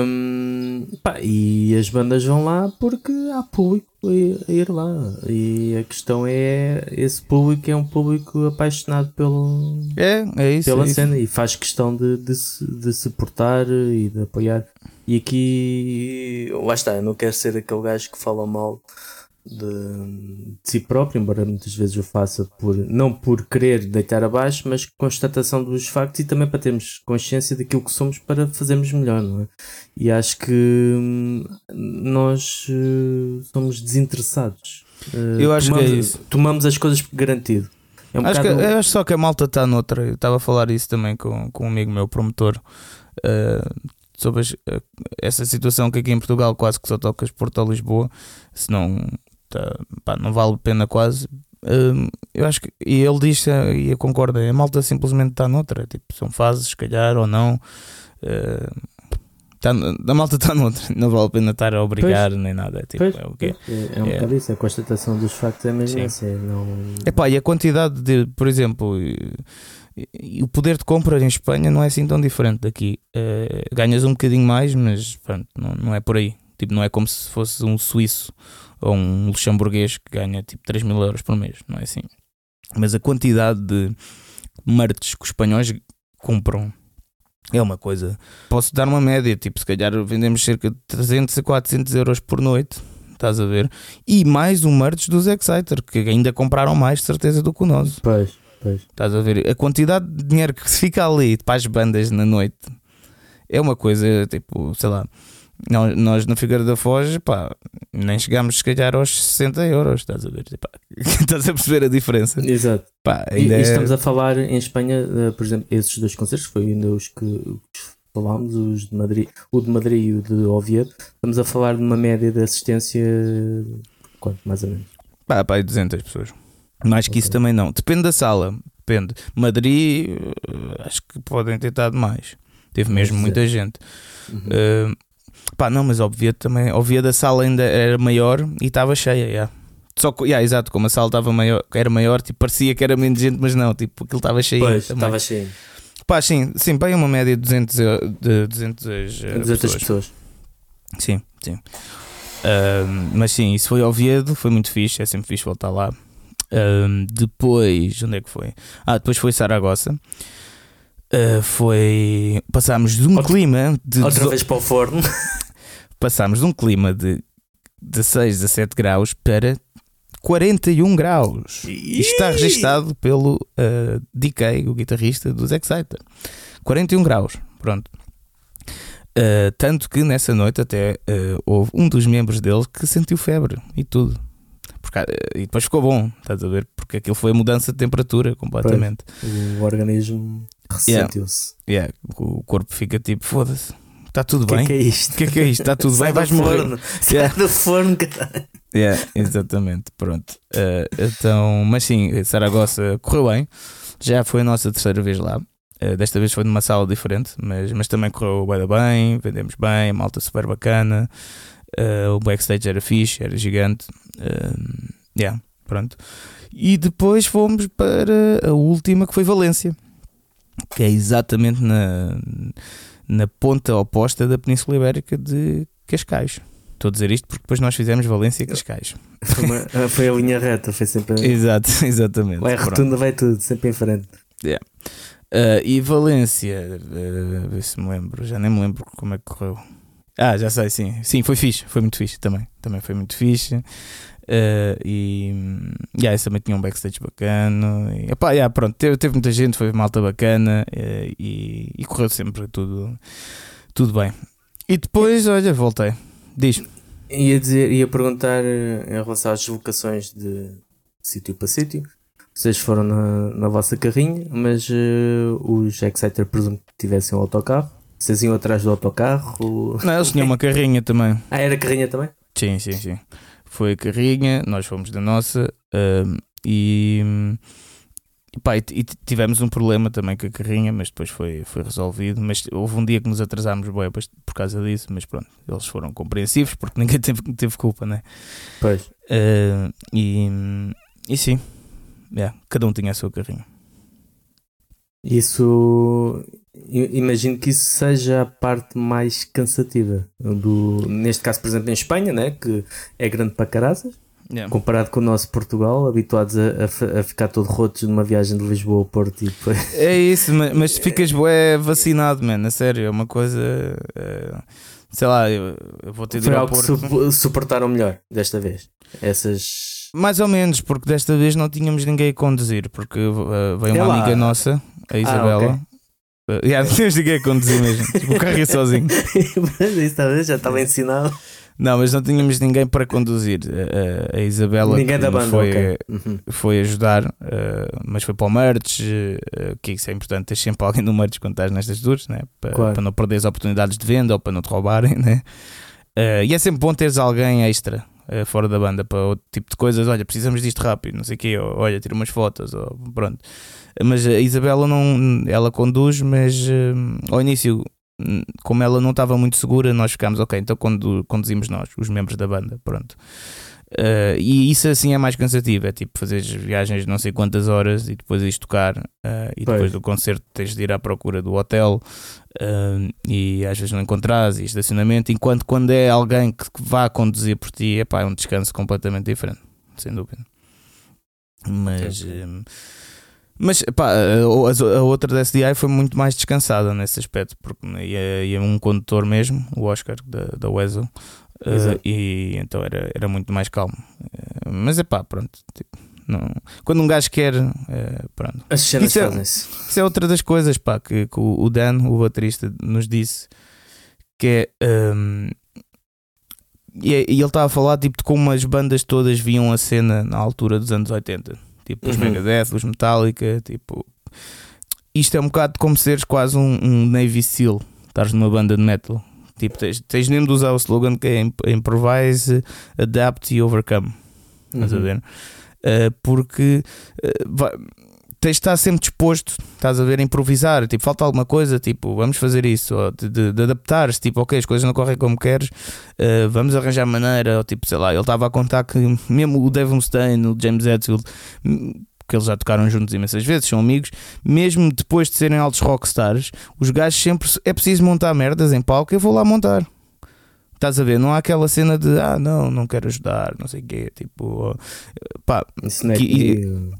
um, pá, e as bandas vão lá porque há público a, ir lá. E a questão é: esse público é um público apaixonado pelo, é, é isso, pela é cena isso. e faz questão de, de, se, de se portar e de apoiar. E aqui, lá está, eu não quero ser aquele gajo que fala mal de, de, si próprio, embora muitas vezes o faça por, não por querer deitar abaixo, mas constatação dos factos e também para termos consciência daquilo que somos para fazermos melhor, não é? E acho que hum, nós uh, somos desinteressados. Uh, eu acho tomamos, que é isso. Tomamos as coisas por garantido. É um acho, bocado... que, acho só que a malta está noutra. Eu estava a falar isso também com, com um amigo meu, promotor. Uh, sobre as, eh, essa situação que aqui em Portugal quase que só tocas Porto ou Lisboa, senão tá, pá, não vale a pena quase. Uh, eu acho que, e ele diz, eh, e eu concordo, a malta simplesmente está noutra, tipo, são fases, se calhar ou não. Uh, tá, a malta está noutra, não vale a pena estar a obrigar pois, nem nada. Tipo, pois, é o quê? É, é um é. bocado isso, a constatação dos factos é mesmo assim. Não... Epá, e a quantidade de, por exemplo, e o poder de compra em Espanha não é assim tão diferente daqui. Uh, ganhas um bocadinho mais, mas pronto, não, não é por aí. Tipo, não é como se fosse um suíço ou um luxemburguês que ganha tipo 3 mil euros por mês, não é assim. Mas a quantidade de merch que os espanhóis compram é uma coisa. Posso dar uma média, tipo, se calhar vendemos cerca de 300 a 400 euros por noite, estás a ver? E mais um merch dos Exciter, que ainda compraram mais, de certeza, do que o nosso. Pois. Pois. Estás a ver? A quantidade de dinheiro que fica ali para as bandas na noite é uma coisa tipo, sei lá. Nós, nós na Figueira da Foz, pá, nem chegámos se calhar aos 60 euros, estás a ver? estás a perceber a diferença? Exato. Pá, e, e, estamos a falar em Espanha, uh, por exemplo, esses dois concertos, foi ainda os que, os falámos, os de Madrid, o de Madrid e o de Oviedo. Estamos a falar de uma média de assistência, quanto mais ou menos? Pá, pá, 200 pessoas. Mais que okay. isso também não. Depende da sala. Depende. Madrid, eh, acho que podem ter estado mais. Teve mesmo muita gente. Uhum. Uh, pá, não, mas óbvio também. Óbvio da sala ainda era maior e estava cheia. Yeah. Só que, yeah, exato, como a sala estava maior, era maior, tipo, parecia que era menos gente, mas não, tipo, aquilo estava cheio. Pois, estava cheio. Pá, sim, sim, bem uma média de 200, de 200, 200 pessoas. pessoas. Sim, sim. Uh, mas sim, isso foi Oviedo, foi muito fixe, é sempre fixe voltar lá. Um, depois, onde é que foi? Ah, depois foi Saragossa. Uh, foi. Passámos de um outra, clima de. Outra vez para o forno. Passámos de um clima de 16, 17 graus para 41 graus. Isto está registado pelo uh, DK, o guitarrista dos Exciter. 41 graus, pronto. Uh, tanto que nessa noite até uh, houve um dos membros dele que sentiu febre e tudo. Porque, uh, e depois ficou bom, estás a ver? Porque aquilo foi a mudança de temperatura completamente. O organismo ressentiu-se. Yeah. yeah. O corpo fica tipo, foda-se, está tudo que bem. O que é isto? O que é que é isto? Está tudo bem, vais morrer. Sai yeah. do forno, caralho. Yeah, exatamente, pronto. então, mas sim, Saragossa correu bem. Já foi a nossa terceira vez lá. Uh, desta vez foi numa sala diferente, mas, mas também correu bem, bem, vendemos bem, a malta super bacana, uh, o backstage era fixe, era gigante. Uh, yeah, pronto. E depois fomos para a última que foi Valência, que é exatamente na, na ponta oposta da Península Ibérica de Cascais. Estou a dizer isto porque depois nós fizemos Valência e Cascais. Foi, uma, foi a linha reta, foi sempre. Exato, exatamente. Vai rotunda, vai tudo, sempre em frente. Yeah. Uh, e Valência, uh, ver se me lembro, já nem me lembro como é que correu. Ah, já sei, sim. Sim, foi fixe, foi muito fixe também. Também foi muito fixe. Uh, e yeah, esse também tinha um backstage bacana. E, opá, yeah, pronto, teve, teve muita gente, foi malta bacana uh, e, e, correu sempre tudo, tudo bem. E depois, olha, voltei. Diz. Ia, dizer, ia perguntar em relação às deslocações de sítio para sítio vocês foram na, na vossa carrinha, mas uh, os Exciter presumo que tivessem um autocarro. Vocês iam atrás do autocarro? Não, eles tinham uma carrinha também. Ah, era carrinha também? Sim, sim, sim. Foi a carrinha, nós fomos da nossa e, e, pá, e, tivemos um problema também com a carrinha, mas depois foi, foi resolvido. Mas houve um dia que nos atrasámos bem por causa disso, mas pronto, eles foram compreensivos porque ninguém teve, teve culpa, né? Pois. Uh, e, e sim, yeah, cada um tinha a sua carrinha. Isso imagino que isso seja a parte mais cansativa do neste caso por exemplo em Espanha né que é grande para caraças yeah. comparado com o nosso Portugal habituados a, a, a, ficar todo rotos numa viagem de Lisboa ao Porto depois... é isso mas, mas ficas bué vacinado mano a sério é uma coisa é, sei lá eu, eu vou ter de ir ao Porto suportaram melhor desta vez essas mais ou menos, porque desta vez não tínhamos ninguém a conduzir, porque uh, veio uma amiga nossa, a Isabela. Ah, okay. Yeah, não tínhamos ninguém a conduzir mesmo. tipo, o carro ia sozinho. isso já estava ensinado. Não, mas não tínhamos ninguém para conduzir. A, a Isabela ninguém da banda, foi, okay. uhum. foi ajudar, uh, mas foi para o merch, uh, que isso é importante, tens sempre alguém no merch quando estás nestas tours, né? para, claro. para não perder as oportunidades de venda ou para não te roubarem. Né? Uh, e é sempre bom teres alguém extra uh, fora da banda para outro tipo de coisas. Olha, precisamos disto rápido, não sei o quê, ou, olha, tira umas fotos, ou pronto. Mas a Isabela não, ela conduz, mas uh, ao início, como ela não estava muito segura, nós ficámos, ok, então condu conduzimos nós, os membros da banda, pronto. Uh, e isso assim é mais cansativo, é tipo fazer viagens de não sei quantas horas e depois ires tocar uh, e depois pois. do concerto tens de ir à procura do hotel uh, e às vezes não encontras e estacionamento, enquanto quando é alguém que, que vá conduzir por ti, epá, é um descanso completamente diferente, sem dúvida. Mas, mas pá, a, a, outra da SDI foi muito mais descansada nesse aspecto, porque ia, ia um condutor mesmo, o Oscar da, da Weasel. Uh, e então era, era muito mais calmo. Uh, mas é pá, pronto. Tipo, não, quando um gajo quer, uh, pronto. As cenas isso, é, isso. é outra das coisas pá, que, que o Dan, o baterista, nos disse que é. Um, e, e, ele estava a falar tipo, de como as bandas todas viam a cena na altura dos anos 80, tipo os uhum. Megadeth, os Metallica, tipo. Isto é um bocado como seres quase um, um Navy SEAL, estares numa banda de metal Tipo, tens, tens mesmo de usar o slogan que é improvise, adapt e overcome. Estás a uhum. ver? Uh, porque uh, vai, tens de estar sempre disposto, estás a ver, a improvisar. Tipo, falta alguma coisa, tipo, vamos fazer isso, ou de, de, de adaptar-se. Tipo, ok, as coisas não correm como queres, uh, vamos arranjar maneira. Ou tipo, sei lá, ele estava a contar que mesmo o Devon Mustaine, o James Hetfield, porque eles já tocaram juntos imensas vezes, são amigos, mesmo depois de serem altos rockstars, os gajos sempre é preciso montar merdas em palco, eu vou lá montar. Estás a ver? Não há aquela cena de ah, não, não quero ajudar, não sei o quê. Tipo, pá, Isso não é que,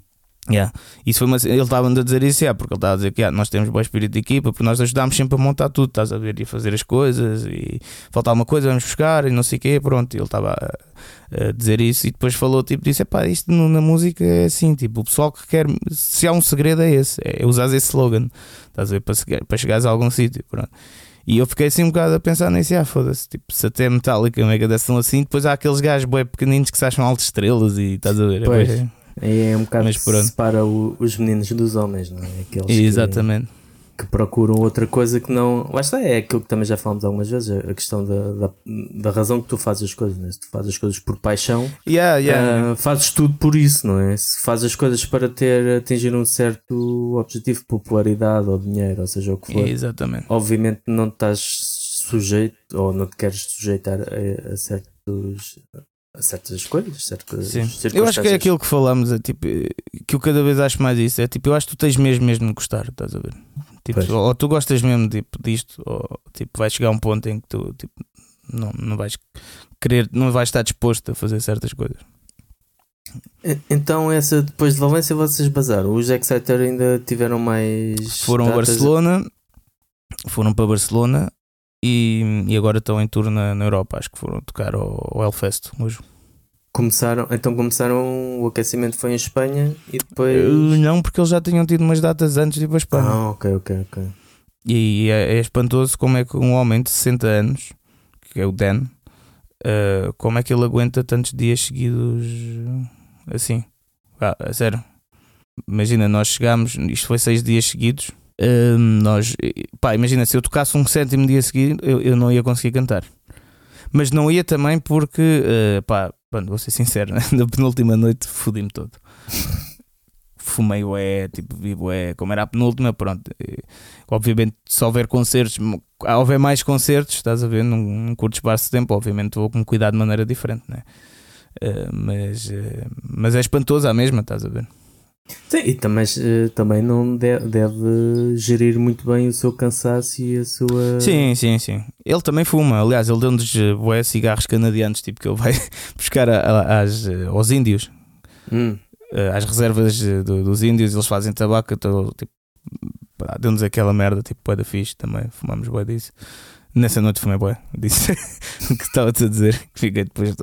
Yeah. Isso foi uma, ele estava a dizer isso, yeah, porque ele estava a dizer que yeah, nós temos bom espírito de equipa, porque nós ajudámos sempre a montar tudo, estás a ver, e a fazer as coisas, e faltar uma coisa, vamos buscar, e não sei o quê, pronto. Ele estava a, a, dizer isso e depois falou, tipo, disse: pá, isto na música é assim, tipo, o pessoal que quer, se há um segredo é esse, é usar esse slogan, estás a ver, para, para chegares a algum sítio, pronto. E eu fiquei assim um bocado a pensar nisso, ah, foda-se, tipo, se até Metallica e Megadeth são assim, depois há aqueles gajos bem pequeninos que se acham altas estrelas e estás a ver. Pois. É, é um bocado Mas que separa o, os meninos dos homens, não é? Aqueles Exatamente. Que, que, procuram outra coisa que não. Lá está, é aquilo que também já falamos algumas vezes, a questão da, da, da razão que tu fazes as coisas, é? Se tu fazes as coisas por paixão, yeah, yeah. Uh, fazes tudo por isso, não é? Se fazes as coisas para ter, atingir um certo objetivo, popularidade ou dinheiro, ou seja o que for, Exatamente. obviamente não estás sujeito ou não te queres sujeitar a, a certos certas coisas, certas Sim. Eu acho que é aquilo que falamos, é tipo, que eu cada vez acho mais isso, é tipo, eu acho que tu tens mesmo mesmo de gostar, estás a ver? Tipo, ou tu gostas mesmo tipo, disto, ou tipo, vai chegar um ponto em que tu tipo, não, não vais querer, não vais estar disposto a fazer certas coisas. Então, essa depois de Valência, vocês basaram. Os Exciter ainda tiveram mais. Foram a Barcelona, foram para Barcelona e, e agora estão em tour na, na, Europa. Acho que foram tocar ao, ao Hellfest hoje. Começaram, então começaram, o aquecimento foi em Espanha e depois. Uh, não, porque eles já tinham tido umas datas antes de ir para a Espanha. Ah, ok, ok, ok. E é, é espantoso como é que um homem de 60 anos, que é o Dan, uh, como é que ele aguenta tantos dias seguidos assim? Ah, sério. Imagina, nós chegámos, isto foi seis dias seguidos, Uh, nós, pá, imagina, se eu tocasse um sétimo dia seguido, eu, eu não ia conseguir cantar. Mas não ia também porque, uh, pá, bom, vou ser sincero, né? na penúltima noite fodi-me todo. Fumei o é, tipo, vivo é, como era a penúltima, pronto. obviamente, se houver concertos, houver mais concertos, estás a ver, num, num curto espaço de tempo, obviamente vou com cuidado de maneira diferente, né? Uh, mas, uh, mas é espantoso à mesma, estás a ver? Sim, e também, eh, também não deve, deve, gerir muito bem o seu cansaço e a sua. Sim, sim, sim. Ele também fuma. Aliás, ele deu-nos eh, bué cigarros canadianos, tipo que ele vai buscar a, a, às, eh, aos índios, hum. às reservas do, dos índios. Eles fazem tabaco. Então, tipo, deu-nos aquela merda, tipo, bué da fixe. Também fumamos bué disso. Nessa noite fumei bué, disse que estava-te a dizer, que fiquei depois.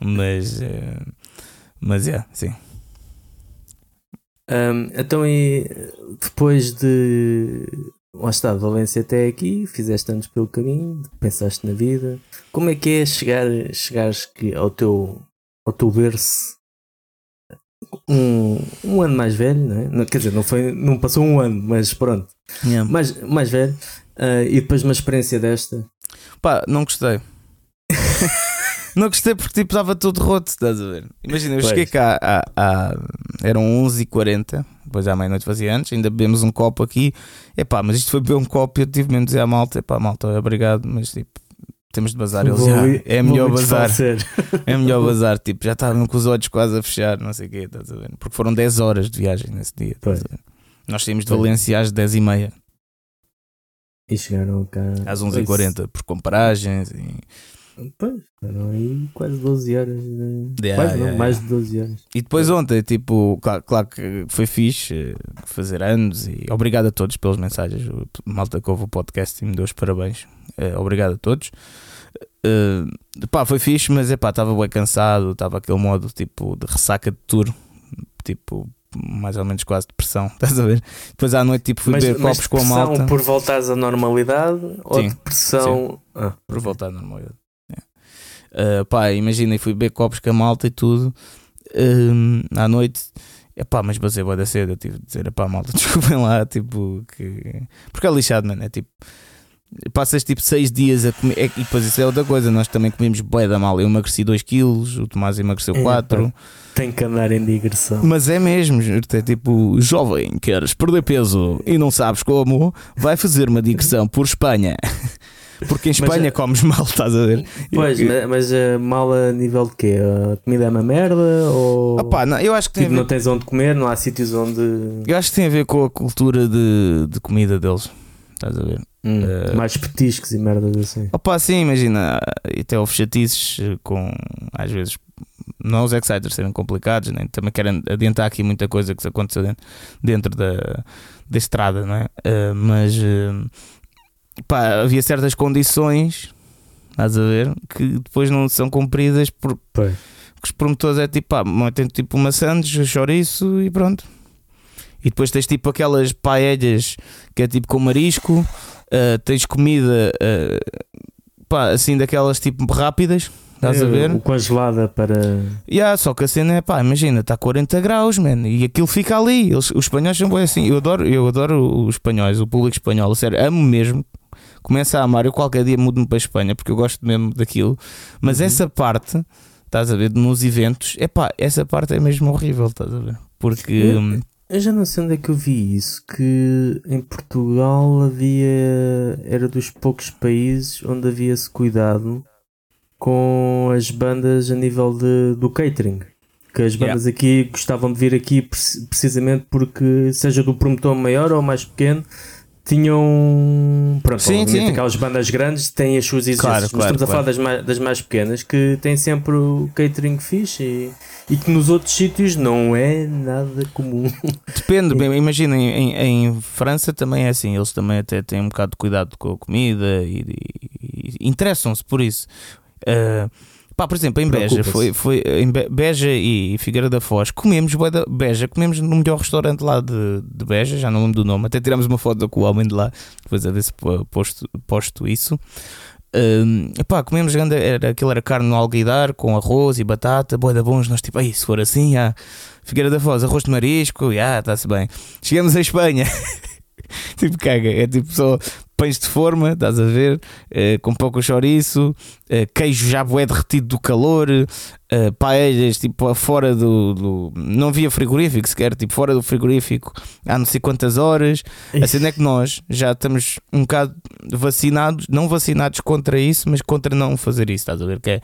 Mas, mas é, yeah, sim. Um, então, e depois de. Lá está, Valência até aqui, fizeste anos pelo caminho, pensaste na vida. Como é que é chegar, chegares ao teu, ao teu berço um, um ano mais velho, não é? Quer dizer, não, foi, não passou um ano, mas pronto, yeah. mais, mais velho, uh, e depois uma experiência desta? Pá, não gostei. Não gostei porque tipo estava todo roto, estás a ver? Imagina, eu cheguei cá a, eram 11h40, depois à meia-noite fazia antes, ainda bebemos um copo aqui. Epá, mas isto foi beber um copo e eu tive mesmo de dizer à malta: epá, malta, obrigado, mas tipo, temos de bazar. Eles já, é melhor bazar. É melhor bazar, tipo, já estavam com os olhos quase a fechar, não sei o quê, estás a ver? Porque foram 10 horas de viagem nesse dia, estás a ver? Nós saímos de Valência às 10h30. E chegaram cá às 11h40 por comparagens e Pois, eram aí quase 12 horas. De... Yeah, quase, yeah, não, mais de 12 horas. E depois ontem, tipo, claro, claro, que foi fixe eh, fazer anos e obrigado a todos pelas mensagens. O malta que ouve o podcast e me deu os parabéns. Uh, obrigado a todos. Uh, pá, foi fixe, mas epá, estava bem cansado, estava aquele modo tipo de ressaca de tour, tipo, mais ou menos quase depressão, estás a ver? Depois à noite tipo fui mas, beber copos com a malta. por voltares à normalidade sim, ou depressão? Sim, ah. Por voltar à normalidade. Uh, pá, imagina, fui beber copos com a malta e tudo uh, à noite. Epá, mas basei boa da cedo, eu tive de dizer, pá, malta, desculpem lá, tipo, que... Porque é lixado, mano, é tipo... Passas tipo 6 dias a comer, é, e depois isso é outra coisa, nós também comemos bué da mal, eu emagreci 2 quilos, o Tomás emagreceu 4. É, tem que andar em digressão. Mas é mesmo, é tipo, jovem, queres perder peso e não sabes como, vai fazer uma digressão por Espanha. Porque em Espanha mas, comes mal, estás a ver? Pois, eu, mas uh, mal a nível de quê? A comida é uma merda? Ou Opa, não, eu acho que tipo, não tens onde comer, não há sítios onde. Eu acho que tem a ver com a cultura de, de comida deles. Estás a ver? Hum, uh, mais petiscos e merdas assim. Opa, sim, imagina, até houve chatices com às vezes não os Exciters serem complicados, nem também quero adiantar aqui muita coisa que aconteceu dentro, dentro da, da estrada, não é? Uh, mas uh, pá, havia certas condições, estás a ver, que depois não são cumpridas por. Os promotores é tipo, pá, tem tipo uma sandes, chouriço e pronto. E depois tens tipo aquelas paelhas que é tipo com marisco, uh, tens comida pá, assim daquelas tipo rápidas Estás é, a ver? O congelada para. Yeah, só que a cena é pá, imagina, está 40 graus, man, e aquilo fica ali. Eles, os espanhóis são bem assim. Eu adoro, eu adoro os espanhóis, o público espanhol, sério, amo mesmo. Começa a amar. Eu qualquer dia mudo-me para a Espanha porque eu gosto mesmo daquilo. Mas uhum. essa parte, estás a ver, nos eventos, é pá, essa parte é mesmo horrível, estás a ver? Porque. Eu, eu já não sei onde é que eu vi isso. Que em Portugal havia. Era dos poucos países onde havia esse cuidado com as bandas a nível de, do catering. Que as bandas yeah. aqui gostavam de vir aqui precisamente porque, seja do promotor maior ou mais pequeno, tinham. Pronto, sim, sim. aquelas bandas grandes têm as suas exigências. Claro, claro, estamos claro. a falar das mais, das mais pequenas que têm sempre o catering fixe e, e que nos outros sítios não é nada comum. Depende, bem, imagina, em, em, França também é assim, eles também até têm um bocado de cuidado com a comida e, e, e interessam-se por isso. Uh, pá, por exemplo, em Beja, foi, foi em Beja e Figueira da Foz, comemos Beja, comemos no melhor restaurante lá de, de Beja, já não lembro do nome, até tiramos uma foto com o homem de lá, depois a ver se posto, posto isso. Pá, comemos grande, era, aquilo era carne no alguidar com arroz e batata, boa da bons, nós tipo, aí se for assim, ah, Figueira da Foz, arroz de marisco, ah, está-se bem. Chegamos a Espanha. tipo, caga, é tipo só pães de forma, estás a ver? Uh, com pouco chouriço, uh, queijo já bué derretido do calor, uh, paelhas tipo fora do, do, Não havia frigorífico sequer, tipo fora do frigorífico há não sei quantas horas. A cena é que nós já estamos um bocado vacinados, não vacinados contra isso, mas contra não fazer isso, estás a ver? Que é,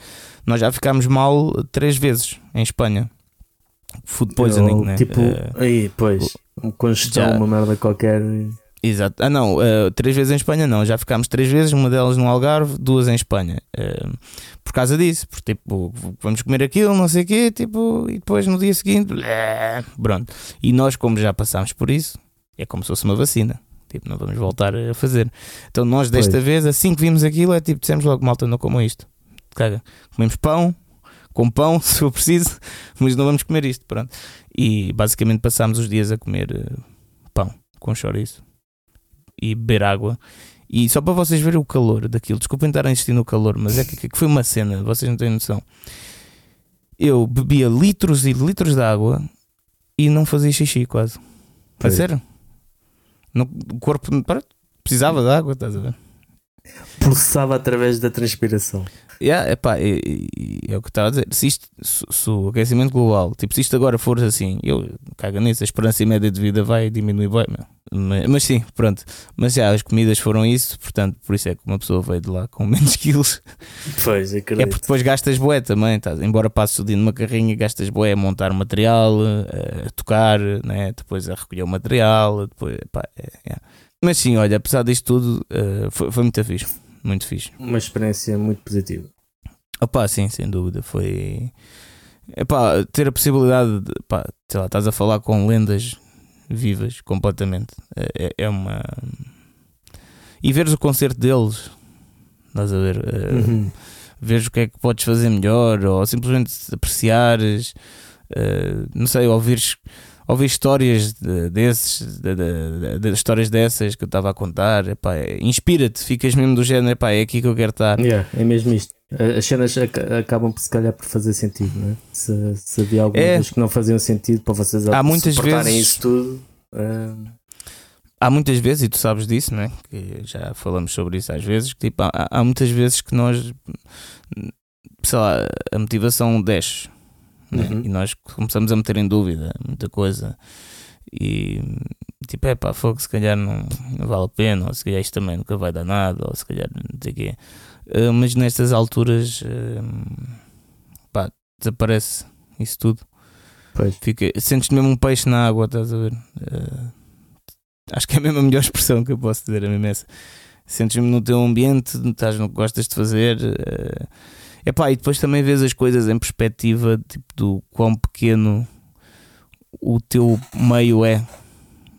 nós já ficámos mal três vezes em Espanha. Food poisoning, Eu, né? Tipo, aí, pois, congestão, já, uma merda qualquer. Exato. Ah, não, uh, três vezes em Espanha não. Já ficámos três vezes, uma delas no Algarve, duas em Espanha. Uh, por causa disso, porque tipo, vamos comer aquilo, não sei o quê, tipo, e depois no dia seguinte, pronto. E nós, como já passámos por isso, é como se fosse uma vacina. Tipo, não vamos voltar a fazer. Então, nós desta pois. vez, assim que vimos aquilo, é tipo, dissemos logo, malta, não comam isto. Caga. Comemos pão, com pão, se for preciso, mas não vamos comer isto, pronto. E basicamente passámos os dias a comer uh, pão com chouriço e beber água. E só para vocês verem o calor daquilo, desculpem estar a insistir no calor, mas é que, que foi uma cena, vocês não têm noção. Eu bebia litros e litros de água e não fazia xixi quase. A sério? No, o corpo precisava de água, estás a ver? Processava através da transpiração. Yeah, epá, é, é, é o que estava a dizer. Se, isto, se, se, o aquecimento global, tipo, se isto agora for assim, eu cago nisso, a esperança média de vida vai diminuir bem, mas, mas, sim, pronto. Mas já as comidas foram isso, portanto, por isso é que uma pessoa veio de lá com menos quilos. Pois, acredito. É porque depois gastas boé também, tá? embora passes o dia numa carrinha, gastas boé a montar o material, a tocar, né? depois a recolher o material, depois, pá, é, é. Mas sim, olha, apesar disto tudo, uh, foi, foi muito fixe. Muito fixe. Uma experiência muito positiva. Opa, sim, sem dúvida. Foi. Epá, ter a possibilidade de. Pá, sei lá, estás a falar com lendas vivas completamente. É, é, uma. E veres o concerto deles, estás a ver? Uhum. Veres o que é que podes fazer melhor, ou simplesmente apreciares, uh, não sei, ouvires ouvir histórias de, desses, de, de, histórias dessas que eu estava a contar, é, inspira-te, ficas mesmo do género, epá, é aqui que eu quero estar. Yeah, é mesmo isto. As cenas acabam por se calhar por fazer sentido, não é? Se, se havia algumas é. que não faziam sentido para vocês Há muitas vezes isso tudo. Há muitas vezes, e tu sabes disso, né? que já falamos sobre isso às vezes, que tipo, há, há muitas vezes que nós, sei lá, a motivação desce né? Uhum. E nós começamos a meter em dúvida muita coisa. E tipo, é pá, fogo, se calhar não, não, vale a pena, ou se calhar isto também nunca vai dar nada, ou se calhar não sei o quê. Uh, mas nestas alturas, uh, pá, desaparece isso tudo. Pois. Fica, sentes-te mesmo um peixe na água, estás a ver? Uh, acho que é mesmo a melhor expressão que eu posso dizer, a mesmo essa. Sentes-me no teu ambiente, estás no que gostas de fazer. Uh, Epá, e depois também vês as coisas em perspectiva tipo, do quão pequeno o teu meio é.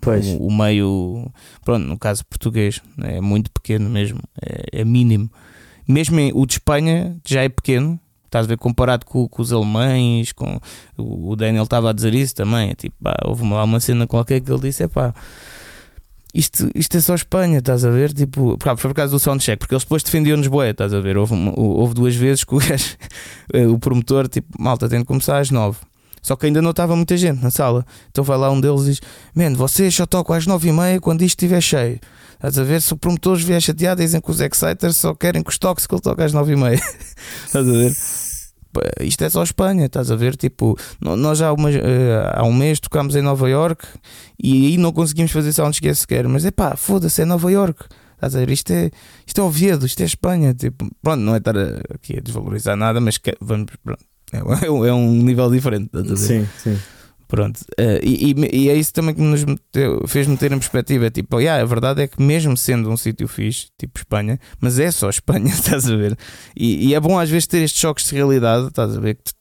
Pois. O, o meio, pronto, no caso português, né, é muito pequeno mesmo, é, é mínimo. Mesmo em, o de Espanha já é pequeno, estás a ver, comparado com, com os alemães, com o Daniel estava a dizer isso também. É tipo, pá, houve uma, uma cena qualquer que ele disse: é pá, isto, isto é só Espanha, estás a ver? Tipo, por, por causa do soundcheck, porque eles depois defendiam-nos boé, estás a ver? Houve, houve duas vezes que o, gajo, o promotor, tipo, malta, tem de começar às nove. Só que ainda não estava muita gente na sala. Então vai lá um deles e diz: Mano, vocês só tocam às nove e meia quando isto estiver cheio. Estás a ver? Se o promotor vier chateado, dizem que os Exciters só querem que os toques que ele às nove e meia. estás a ver? Isto é só Espanha, estás a ver? Tipo, nós há, eh, há um mês tocámos em Nova York e aí não conseguimos fazer soundcheck sequer, mas é pá, foda-se, é Nova York. Estás a ver? Isto é, isto é Oviedo, isto é Espanha. Tipo, pronto, não é estar aqui a desvalorizar nada, mas que, vamos, pronto, é, é, um nível diferente. Estás a ver? Sim, sim. Pronto, uh, e, e, e, é isso também que nos meteu, fez meter em perspectiva. É tipo, yeah, a verdade é que, mesmo sendo um sítio fixe, tipo Espanha, mas é só Espanha, estás a ver? E, e é bom às vezes ter estes choques de realidade, estás a ver? Que te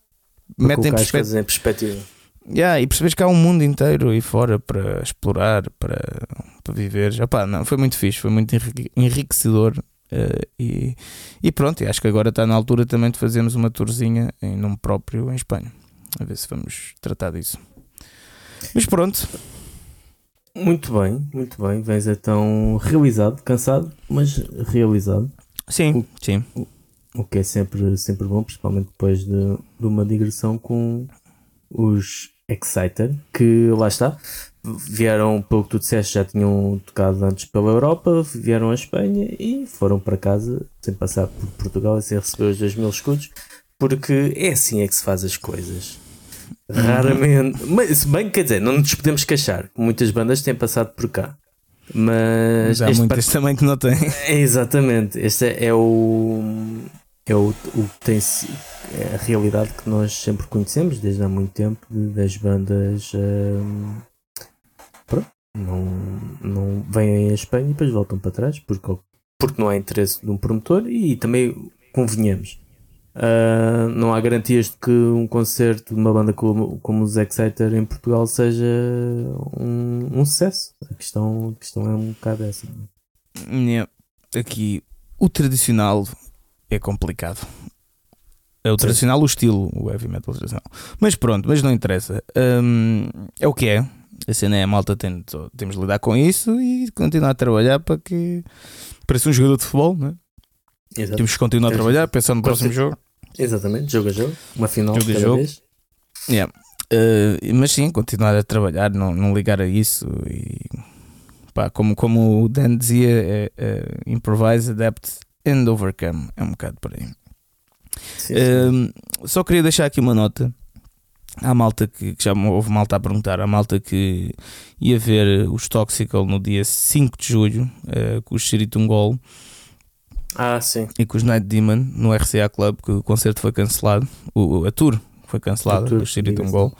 metem em, perspe em perspectiva. Yeah, e percebes que há um mundo inteiro aí fora para explorar, para, para viver. Opa, não, foi muito fixe, foi muito enriquecedor. Uh, e, e pronto, e acho que agora está na altura também de fazermos uma tourzinha em nome próprio em Espanha. A ver se vamos tratar disso. Mas pronto. Muito bem, muito bem. Vens então realizado, cansado, mas realizado. Sim, o, sim. O, o, que é sempre, sempre bom, principalmente depois de, de uma digressão com os Exciter, que lá está, vieram, pelo que tu disseste, já tinham tocado antes pela Europa, vieram à Espanha e foram para casa sem passar por Portugal e sem receber os 2 mil escudos, porque é assim é que se faz as coisas. Raramente. Mas, bem, quer dizer, não nos podemos queixar. Muitas bandas têm passado por cá. Mas. mas há muitas também que não têm. É, exatamente. Este é, é o. É o, o tem é a realidade que nós sempre conhecemos desde há muito tempo das bandas. Hum, pronto, não, não vêm à Espanha e depois voltam para trás porque, porque não há interesse de um promotor e também convenhamos Uh, não há garantias de que um concerto de uma banda como, como os Exciter em Portugal seja um, um sucesso. A questão, a questão é um bocado essa. Yeah. Aqui o tradicional é complicado. É o tradicional, o estilo, o heavy metal tradicional. Mas pronto, mas não interessa. Um, é o que é. A cena é a malta, tem, temos de lidar com isso e continuar a trabalhar para que. Parece um jogador de futebol, não é? Exato. Temos que continuar a trabalhar, pensando no próximo jogo. Exatamente, jogo a jogo, uma final jogo a jogo. Vez. Yeah. Uh, mas sim, continuar a trabalhar, não, não ligar a isso e pá, como, como o Dan dizia, é, é, improvise, adapt and overcome. É um bocado por aí. Sim, sim. Uh, só queria deixar aqui uma nota à malta que, que, já houve malta a perguntar, à malta que ia ver os Toxical no dia 5 de julho uh, com o Shiritungol. Ah, sim. E com os Night Demon no RCA Club, que o concerto foi cancelado, o, a tour foi cancelada do Shiriton Goal.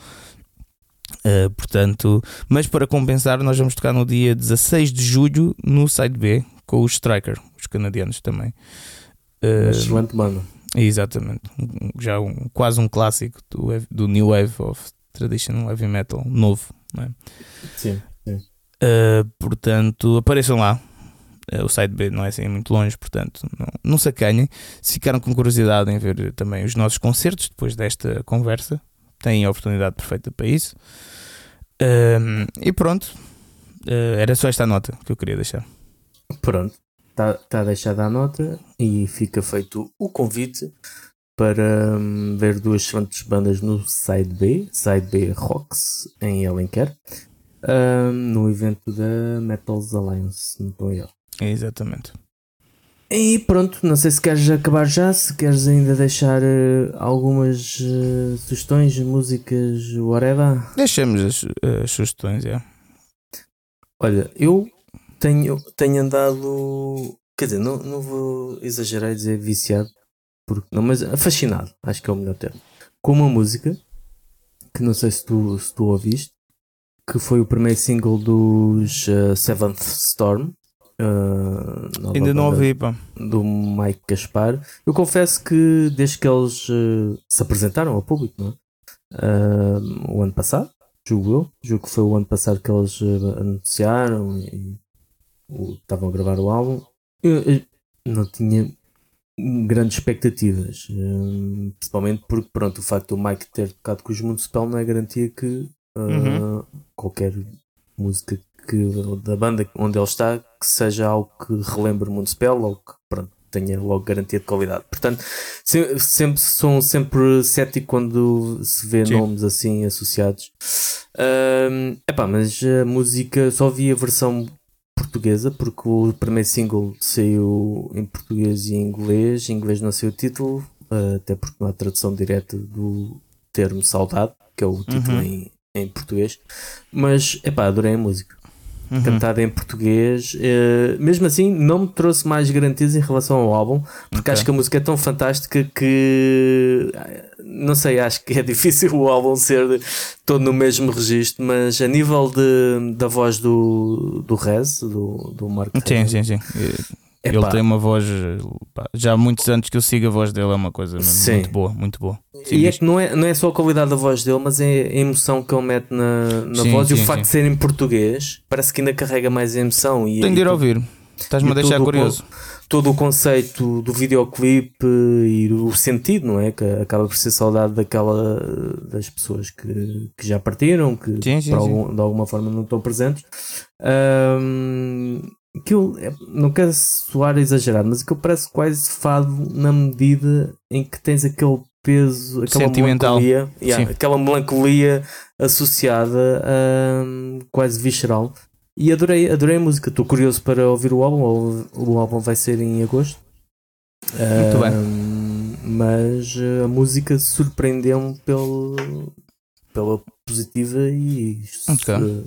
Uh, portanto, mas para compensar, nós vamos tocar no dia 16 de julho no side B com os Striker, os canadianos também. Uh, Excelente banda. Exatamente, já um, quase um clássico do, do New Wave of Traditional Heavy Metal novo, não é? Sim. sim. Uh, portanto, apareçam lá, o site B não é assim muito longe, portanto não, não se acanhem. Se ficaram com curiosidade em ver também os nossos concertos depois desta conversa, têm a oportunidade perfeita para isso. E pronto, uh, era só esta nota que eu queria deixar. Pronto, está tá deixada a nota e fica feito o convite para um, ver duas excelentes bandas no Side B, Side B Rocks, em Alenquer, um, no evento da Metals Alliance, não estou é exatamente. E pronto, não sei se queres acabar já, se queres ainda deixar uh, algumas uh, sugestões, músicas, whatever. Deixamos as, sugestões, é. Olha, eu tenho, tenho andado, quer dizer, não, não vou exagerar e dizer viciado, porque, não, mas fascinado, acho que é o melhor termo, com uma música que não sei se tu, se tu ouviste, que foi o primeiro single dos uh, Seventh Storm, Uh, Ainda não ouvi, pá. Do Mike Gaspar. Eu confesso que desde que eles uh, se apresentaram ao público, não é? Uh, o ano passado, julgo eu, julgo que foi o ano passado que eles anunciaram e, e estavam a gravar o álbum. Eu, eu não tinha grandes expectativas, principalmente porque pronto, o facto do Mike ter tocado com os Municipal não é garantia que uhum. qualquer música que, da banda onde ele está que seja algo que relembre Municipal ou que pronto, tenha logo garantia de qualidade. Portanto, sempre, sempre sou sempre cético quando se vê Sim. nomes assim associados. Um, epá, mas a música só vi a versão portuguesa porque o primeiro single saiu em português e em inglês. Em inglês não saiu o título, até porque não há tradução direta do termo saudade, que é o título uhum. em, em português. Mas, epá, adorei a música uhum. cantada em português. Uh, mesmo assim, não me trouxe mais garantias em relação ao álbum, porque okay. acho que a música é tão fantástica que não sei, acho que é difícil o álbum ser todo no mesmo registro, mas a nível de, da voz do, do Rez, do, do Marco. Sim, sim, sim. Epá. Ele tem uma voz. Pá, já há muitos anos que eu sigo a voz dele, é uma coisa Sim. muito boa, muito boa. Sim, e é que não é, não é só a qualidade da voz dele, mas é a emoção que ele mete na, na sim, voz sim, e o facto de ser em português parece que ainda carrega mais emoção. E, Tenho de ir ouvir, estás-me a deixar curioso. O, todo o conceito do videoclipe e o sentido, não é? Que acaba por ser saudade daquela das pessoas que, que já partiram, que algum, de alguma forma não estão presentes. Um, aquilo é, não quero soar exagerado, mas aquilo parece quase fado na medida em que tens aquele peso, aquela melancolia, yeah, aquela melancolia associada um, quase visceral. E adorei, adorei a música. Estou curioso para ouvir o álbum. O álbum vai ser em agosto. Muito um, bem. Mas a música surpreendeu-me pela positiva e okay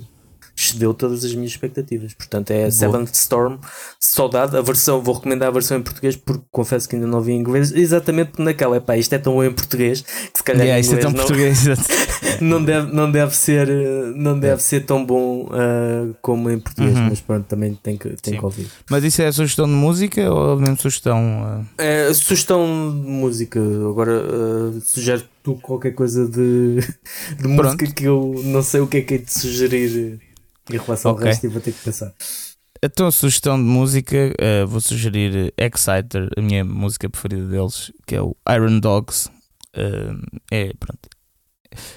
excedeu todas as minhas expectativas. Portanto, é Boa. Seventh Storm, saudade. A versão, vou recomendar a versão em português porque confesso que ainda não vi em inglês. Exatamente porque naquela, epá, isto é tão bom em português que se calhar yeah, isto é tão não, português, não, deve, não deve ser, não deve ser tão bom uh, como em português, uhum. mas pronto, também tem que, tem que ouvir. Mas isso é a sugestão de música ou mesmo sugestão? Uh... É sugestão de música. Agora uh, sugere tu qualquer coisa de, de música que eu não sei o que é que é de sugerir em relação okay. ao resto, e vou ter que pensar. A tua sugestão de música, uh, vou sugerir Exciter, a minha música preferida deles, que é o Iron Dogs. Uh, é, pronto.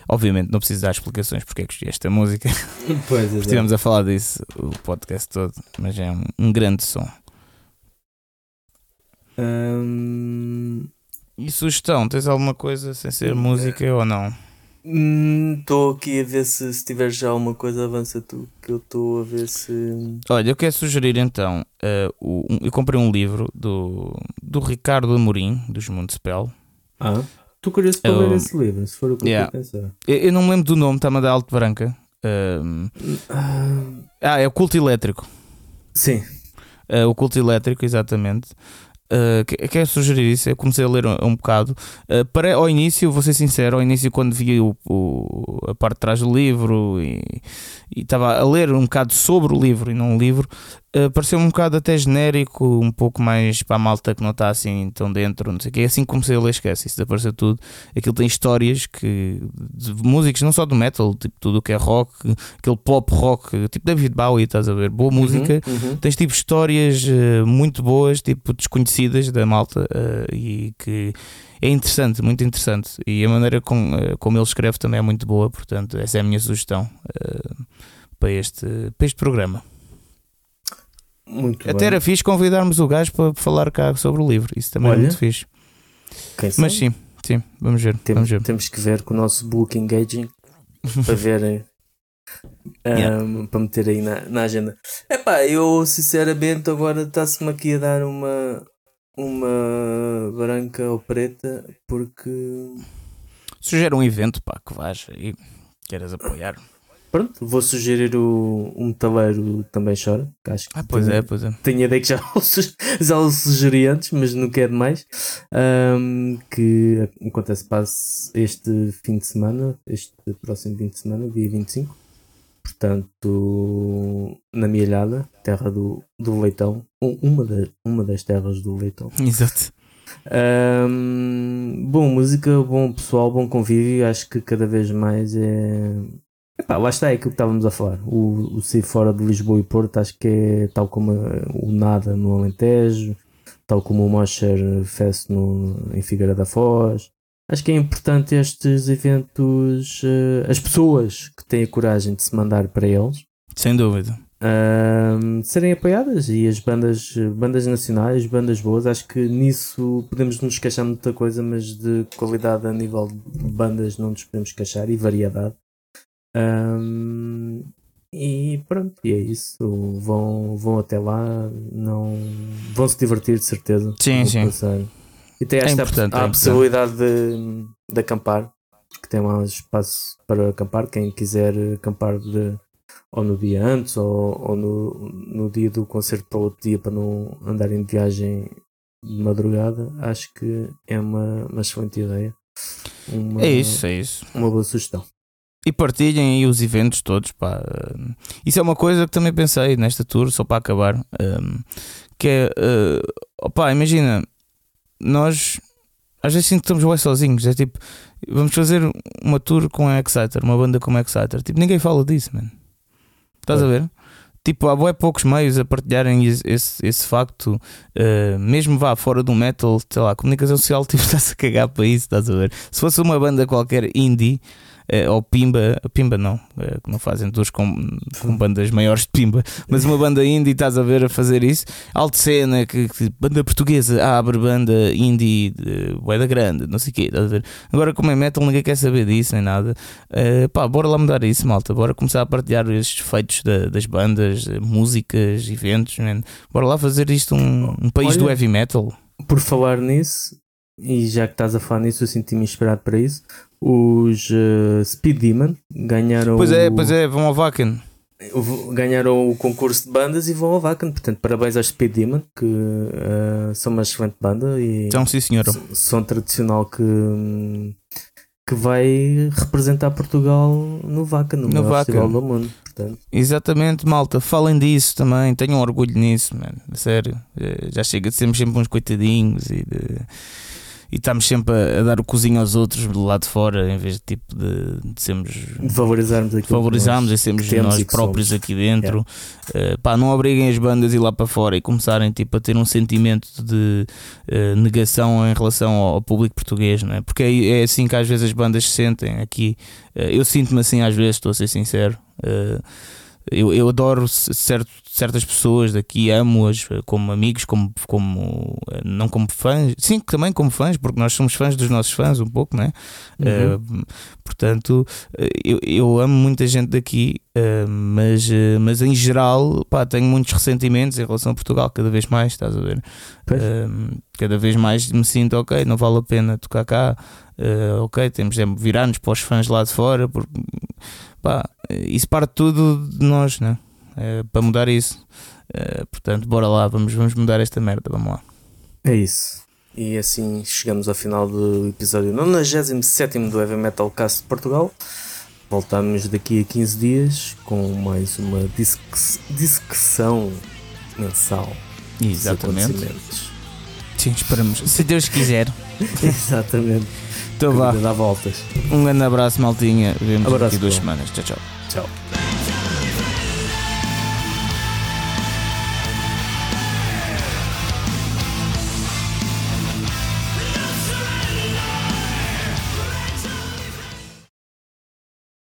Obviamente não preciso dar explicações porque é que escolhi esta música. Pois, Estivemos a falar disso o podcast todo, mas é um, um grande som. E sugestão, tens alguma coisa sem ser música ou não? Estou hum, aqui a ver se, se tiver já alguma coisa, avança tu, que eu estou a ver se. Olha, eu quero sugerir então. Uh, o, um, eu comprei um livro do, do Ricardo Amorim, dos Municipal. Ah, tu querias para ler esse livro, se for o que yeah. eu pensar. Eu, eu, não me lembro do nome, está-me a dar alto branca. Uh, ah, é o culto elétrico. Sim. Uh, o culto elétrico, exatamente. Uh, quero sugerir isso. Eu comecei a ler um, um bocado. Uh, para, ao início, vou ser sincero, ao início, quando vi o, o, a parte de trás do livro e, estava a ler um bocado sobre o livro e não o livro, uh, pareceu um bocado até genérico, um pouco mais para a malta que não está assim tão dentro. Não sei o que. É assim que comecei a ler, esquece, isso desapareceu tudo. Aquilo tem histórias que, de músicos, não só do metal, tipo tudo o que é rock, aquele pop rock, tipo David Bowie, estás a ver? Boa uhum, música. Uhum, uhum. Tens tipo histórias muito boas, tipo desconhecidas conhecidas da malta uh, e que é interessante, muito interessante. E a maneira com, uh, como ele escreve também é muito boa, portanto, essa é a minha sugestão uh, para, este, para este programa. Muito Até bem. era fixe convidarmos o gajo para falar cá sobre o livro, isso também Olha, é muito fixe. Mas sim, sim, vamos ver, Tem, vamos ver. Temos que ver com o nosso book engaging para ver um, para meter aí na, na agenda. Epá, eu sinceramente agora está-se-me aqui a dar uma, uma branca ou preta porque. Sugere um evento pá, que vais e queiras apoiar. Pronto, vou sugerir o, o Metaleiro Também Chora. Que acho que ah, pois tenho, é, pois é. Tenho a ideia que já, já o sugeri antes, mas não quero mais. Um, que acontece passe este fim de semana, este próximo fim de semana, dia 25. portanto, na Mielhada, terra do, do leitão, uma, das uma das terras do leitão. Exato. Um, bom, música, bom pessoal, bom convívio. Acho que cada vez mais é. Epá, lá está, é aquilo que estávamos a falar. O, o sair fora de Lisboa e Porto, acho que é tal como o Nada no Alentejo, tal como o Mosher Fest no, em Figueira da Foz. Acho que é importante estes eventos, uh, as pessoas que têm a coragem de se mandar para eles. Sem dúvida serem apoiadas e as bandas, bandas nacionais, bandas boas, acho que nisso podemos nos queixar muita coisa, mas de qualidade a nível de bandas não nos podemos queixar e variedade. Um, e pronto, e é isso. Vão, vão até lá, não vão se divertir de certeza. Sim, sim. Passar. E tem esta é a, a é possibilidade de, de acampar, que tem lá espaço para acampar. Quem quiser acampar de, ou no dia antes ou, ou no, no dia do concerto para outro dia para não andarem de viagem de madrugada, acho que é uma, uma excelente ideia. Uma, é isso, é isso. Uma boa sugestão. E partilhem aí os eventos todos, pá. Isso é uma coisa que também pensei nesta tour, só para acabar. Um, que é, uh, opá, imagina, nós às vezes sinto que estamos bem sozinhos. É tipo, vamos fazer uma tour com a Exciter, uma banda como a Exciter. Tipo, ninguém fala disso, mano. Estás é. a ver? Tipo, há bem poucos meios a partilharem esse, esse, esse facto, uh, mesmo vá fora do metal, sei lá, a comunicação social, tipo, está-se a cagar para isso, estás a ver? Se fosse uma banda qualquer indie, ou Pimba, Pimba não, uh, que não fazem todos com, com bandas maiores de Pimba, mas uma banda indie, estás a ver a fazer isso. Alto cena, que, que, banda portuguesa abre banda indie, de Boeda Grande, não sei o quê, estás a ver? Agora, como é metal, ninguém quer saber disso nem nada. Uh, pá, bora lá mudar isso, malta, bora começar a partilhar estes feitos da, das bandas, músicas, eventos, man. bora lá fazer isto um, um país Olha, do heavy metal. Por falar nisso, e já que estás a falar nisso, eu senti-me inspirado para isso os uh, Speed Demon ganharam. Pois é, pois é, vão ao Vacan. Ganharam o concurso de bandas e vão ao Vacan. Portanto, parabéns aos Speed Demon, que uh, são uma excelente banda. E então, sim, senhor. São tradicional que, que vai representar Portugal no Vacan, no, no Vacan. Festival do Mundo. Portanto. Exatamente, malta. Falem disso também. Tenham orgulho nisso, mano. Sério. Eh, já chega de sermos sempre uns coitadinhos e de e estamos sempre a, a, dar o cozinho aos outros do lado de fora, em vez de tipo de, de sermos de valorizarmos aquilo valorizarmos nós, e sermos nós próprios somos. aqui dentro. Yeah. Uh, pá, não obriguem as bandas a ir lá para fora e começarem tipo, a ter um sentimento de uh, negação em relação ao, ao, público português, não é? Porque é, é, assim que às vezes as bandas se sentem aqui. Uh, eu sinto-me assim às vezes, estou a ser sincero. Eu, eu adoro certo, certas pessoas daqui, amo-as como amigos, como, como não como fãs, sim, também como fãs, porque nós somos fãs dos nossos fãs um pouco, não é? Uhum. Uh, portanto, eu, eu amo muita gente daqui, uh, mas, uh, mas em geral, pá, tenho muitos ressentimentos em relação a Portugal, cada vez mais, estás a ver? cada vez mais me sinto, ok, não vale a pena tocar cá, ok, temos de virar-nos para os fãs lá de fora, porque Pá, isso parte tudo de nós, né? É, para mudar isso. É, portanto, bora lá, vamos, vamos mudar esta merda, vamos lá. É isso. E assim chegamos ao final do episódio 97 do Heavy Metal Cast de Portugal. Voltamos daqui a 15 dias com mais uma discussão mensal. Exatamente. Sim, esperamos. Se Deus quiser. Exatamente. Então vá. Dá voltas. Um grande abraço, maltinha. Vemos abraço, daqui duas semanas. Tchau, tchau. Hotel.